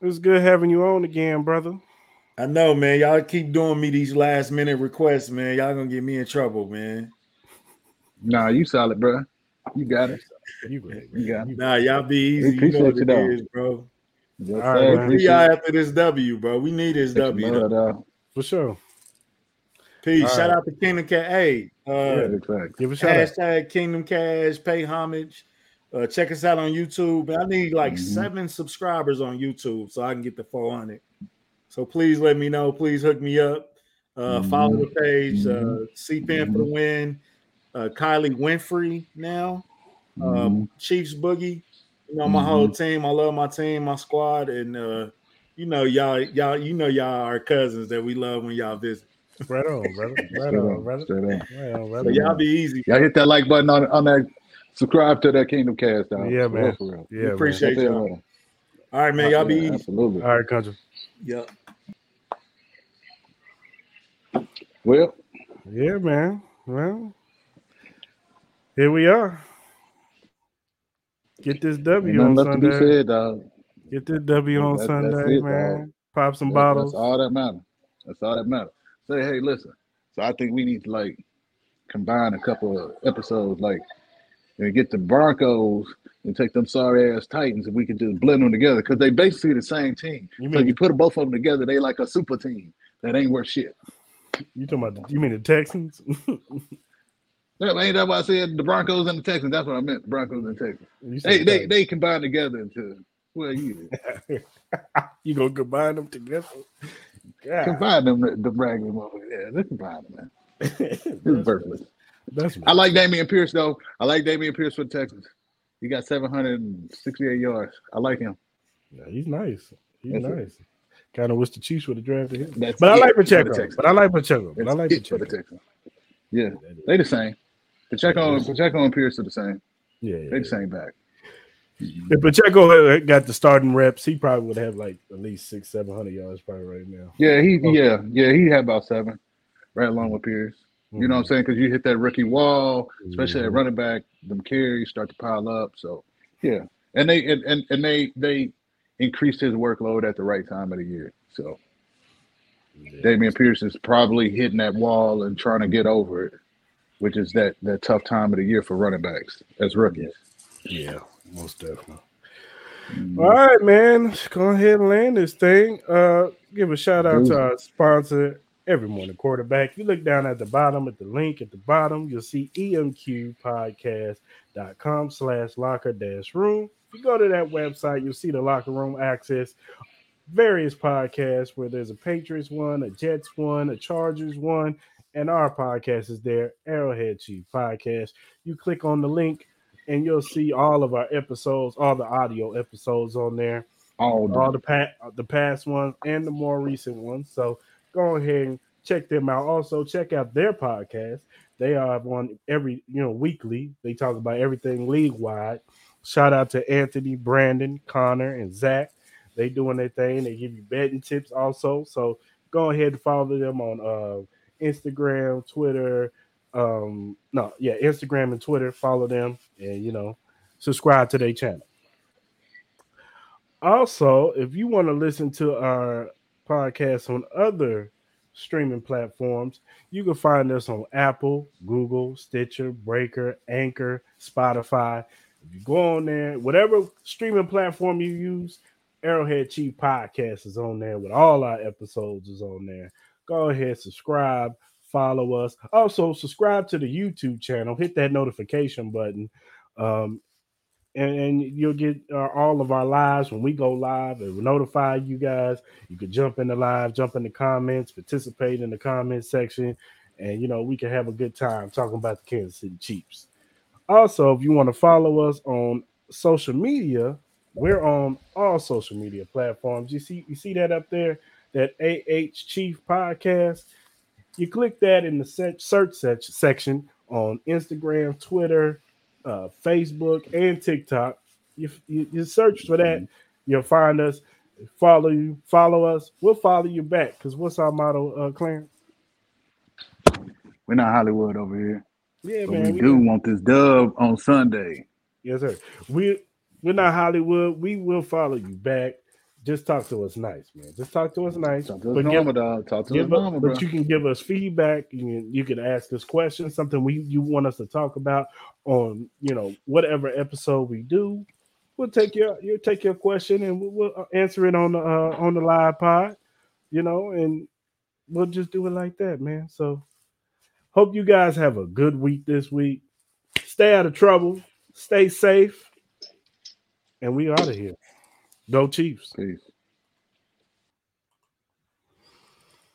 It was good having you on again, brother. I know, man. Y'all keep doing me these last minute requests, man. Y'all gonna get me in trouble, man. Nah, you solid, bro. You got it. You go ahead, You got it. Nah, y'all be easy. You know appreciate what you, it is, bro. Yes, All sir. man. See y'all it. after this W, bro. We need this Thank W. you, though. Lord, uh, for sure. Peace. All Shout right. out to Kingdom Cash. Hey, uh, yeah, exactly. Give a shout out. hashtag Kingdom Cash. Pay homage. Uh, check us out on YouTube. I need like Mhm. seven subscribers on YouTube so I can get the 400. So please let me know. Please hook me up. Uh, Follow the page. Uh, C Pen for the win. Uh, Kylie Winfrey now. Um, Chiefs Boogie. You know my whole team. I love my team, my squad, and uh, you know y'all, y'all, you know y'all are cousins that we love when y'all visit. Right on, brother. Right Straight on, on, brother. straight on. Right on, So y'all be easy. Y'all hit that like button on, on that. Subscribe to that Kingdom Cast, dog. Yeah, For real, man. For real. Yeah, man. Appreciate That's y'all. All right, man. Y'all be Yeah, easy. Absolutely. All right, country. Yep. Well, Yeah, man. Well, here we are. Get this ain't W nothing on left to be Sunday. said, dog. Get this W on That- Sunday, it, man. dog. Pop some That- bottles. That's all that matters. That's all that matters. Say, hey, listen. So I think we need to like combine a couple of episodes, like and get the Broncos and take them sorry ass Titans, and we can just blend them together because they basically the same team. You so you put both of them together, they like a super team that ain't worth shit. you talking about? The, you mean the Texans? Ain't that why I said the Broncos and the Texans? That's what I meant. The Broncos and Texans. They the they they combine together into well, you you gonna combine them together? God. combine them the bragging motherfuckers. Yeah, they combine them, man. That's, perfect. that's I like Dameon Pierce though. I like Dameon Pierce for the Texans. He got 768 yards. I like him. yeah, he's nice. He's That's it. nice. Kind of wish the Chiefs would have drafted him. But I it like for the Pacheco. But I like Pacheco. But I like it the Pacheco. Yeah, they the same. Pacheco and Pacheco and Pierce are the same. Yeah, yeah. They the same back. If Pacheco got the starting reps, he probably would have like at least six, seven hundred yards probably right now. Yeah, he Okay. yeah yeah he had about seven, right along with Pierce. You know what I'm saying? Because you hit that rookie wall, especially at Mhm. running back, them carries start to pile up. So yeah, and they and, and, and they they increased his workload at the right time of the year. So Yeah. Dameon Pierce is probably hitting that wall and trying to get over it, which is that that tough time of the year for running backs as rookies. Yeah, most definitely. Mhm. All right, man. Let's go ahead and land this thing. Uh, give a shout out Do to our sponsor, Every Morning Quarterback. You look down at the bottom at the link at the bottom, you'll see emqpodcast.com slash locker dash room. If you go to that website, you'll see the locker room access, various podcasts where there's a Patriots one, a Jets one, a Chargers one, and our podcast is there, Arrowhead Chief Podcast. You click on the link and you'll see all of our episodes, all the audio episodes on there, All all the pat the past ones and the more recent ones. So go ahead and check them out. Also, check out their podcast. They are on every you know weekly. They talk about everything league wide. Shout out to Anthony, Brandon, Connor, and Zach. They doing their thing. They give you betting tips also. So go ahead and follow them on uh, Instagram, Twitter. Um, no, yeah, Instagram and Twitter. Follow them and you know subscribe to their channel. Also, if you want to listen to our podcast on other streaming platforms, you can find us on Apple, Google, Stitcher, Breaker, Anchor, Spotify. If you go on there, whatever streaming platform you use, Arrowhead Chief Podcast is on there with all our episodes is on there. Go ahead, subscribe, follow us. Also, subscribe to the YouTube channel, hit that notification button. Um, and, and you'll get uh, all of our lives when we go live. It will notify you guys. You can jump in the live, jump in the comments, participate in the comment section, and you know we can have a good time talking about the Kansas City Chiefs. Also, if you want to follow us on social media, we're on all social media platforms. You see, you see that up there, that AH Chief podcast. You click that in the search section on Instagram, Twitter, uh, Facebook, and TikTok. You, you, you search for that, you'll find us. Follow you, follow us. We'll follow you back. Because what's our motto, uh, Clarence? We're not Hollywood over here. Yeah, but man. We, we do want this dub on Sunday. Yes, sir. We we're not Hollywood. We will follow you back. Just talk to us nice, man. Just talk to us nice. Talk to us mama, dog. Talk to us mama, But you can give us feedback. You can, you can ask us questions, something we you want us to talk about on you know whatever episode we do. We'll take your you take your question and we'll, we'll answer it on the uh, on the live pod. You know, and we'll just do it like that, man. So hope you guys have a good week this week. Stay out of trouble. Stay safe and we out of here. Go Chiefs. Peace.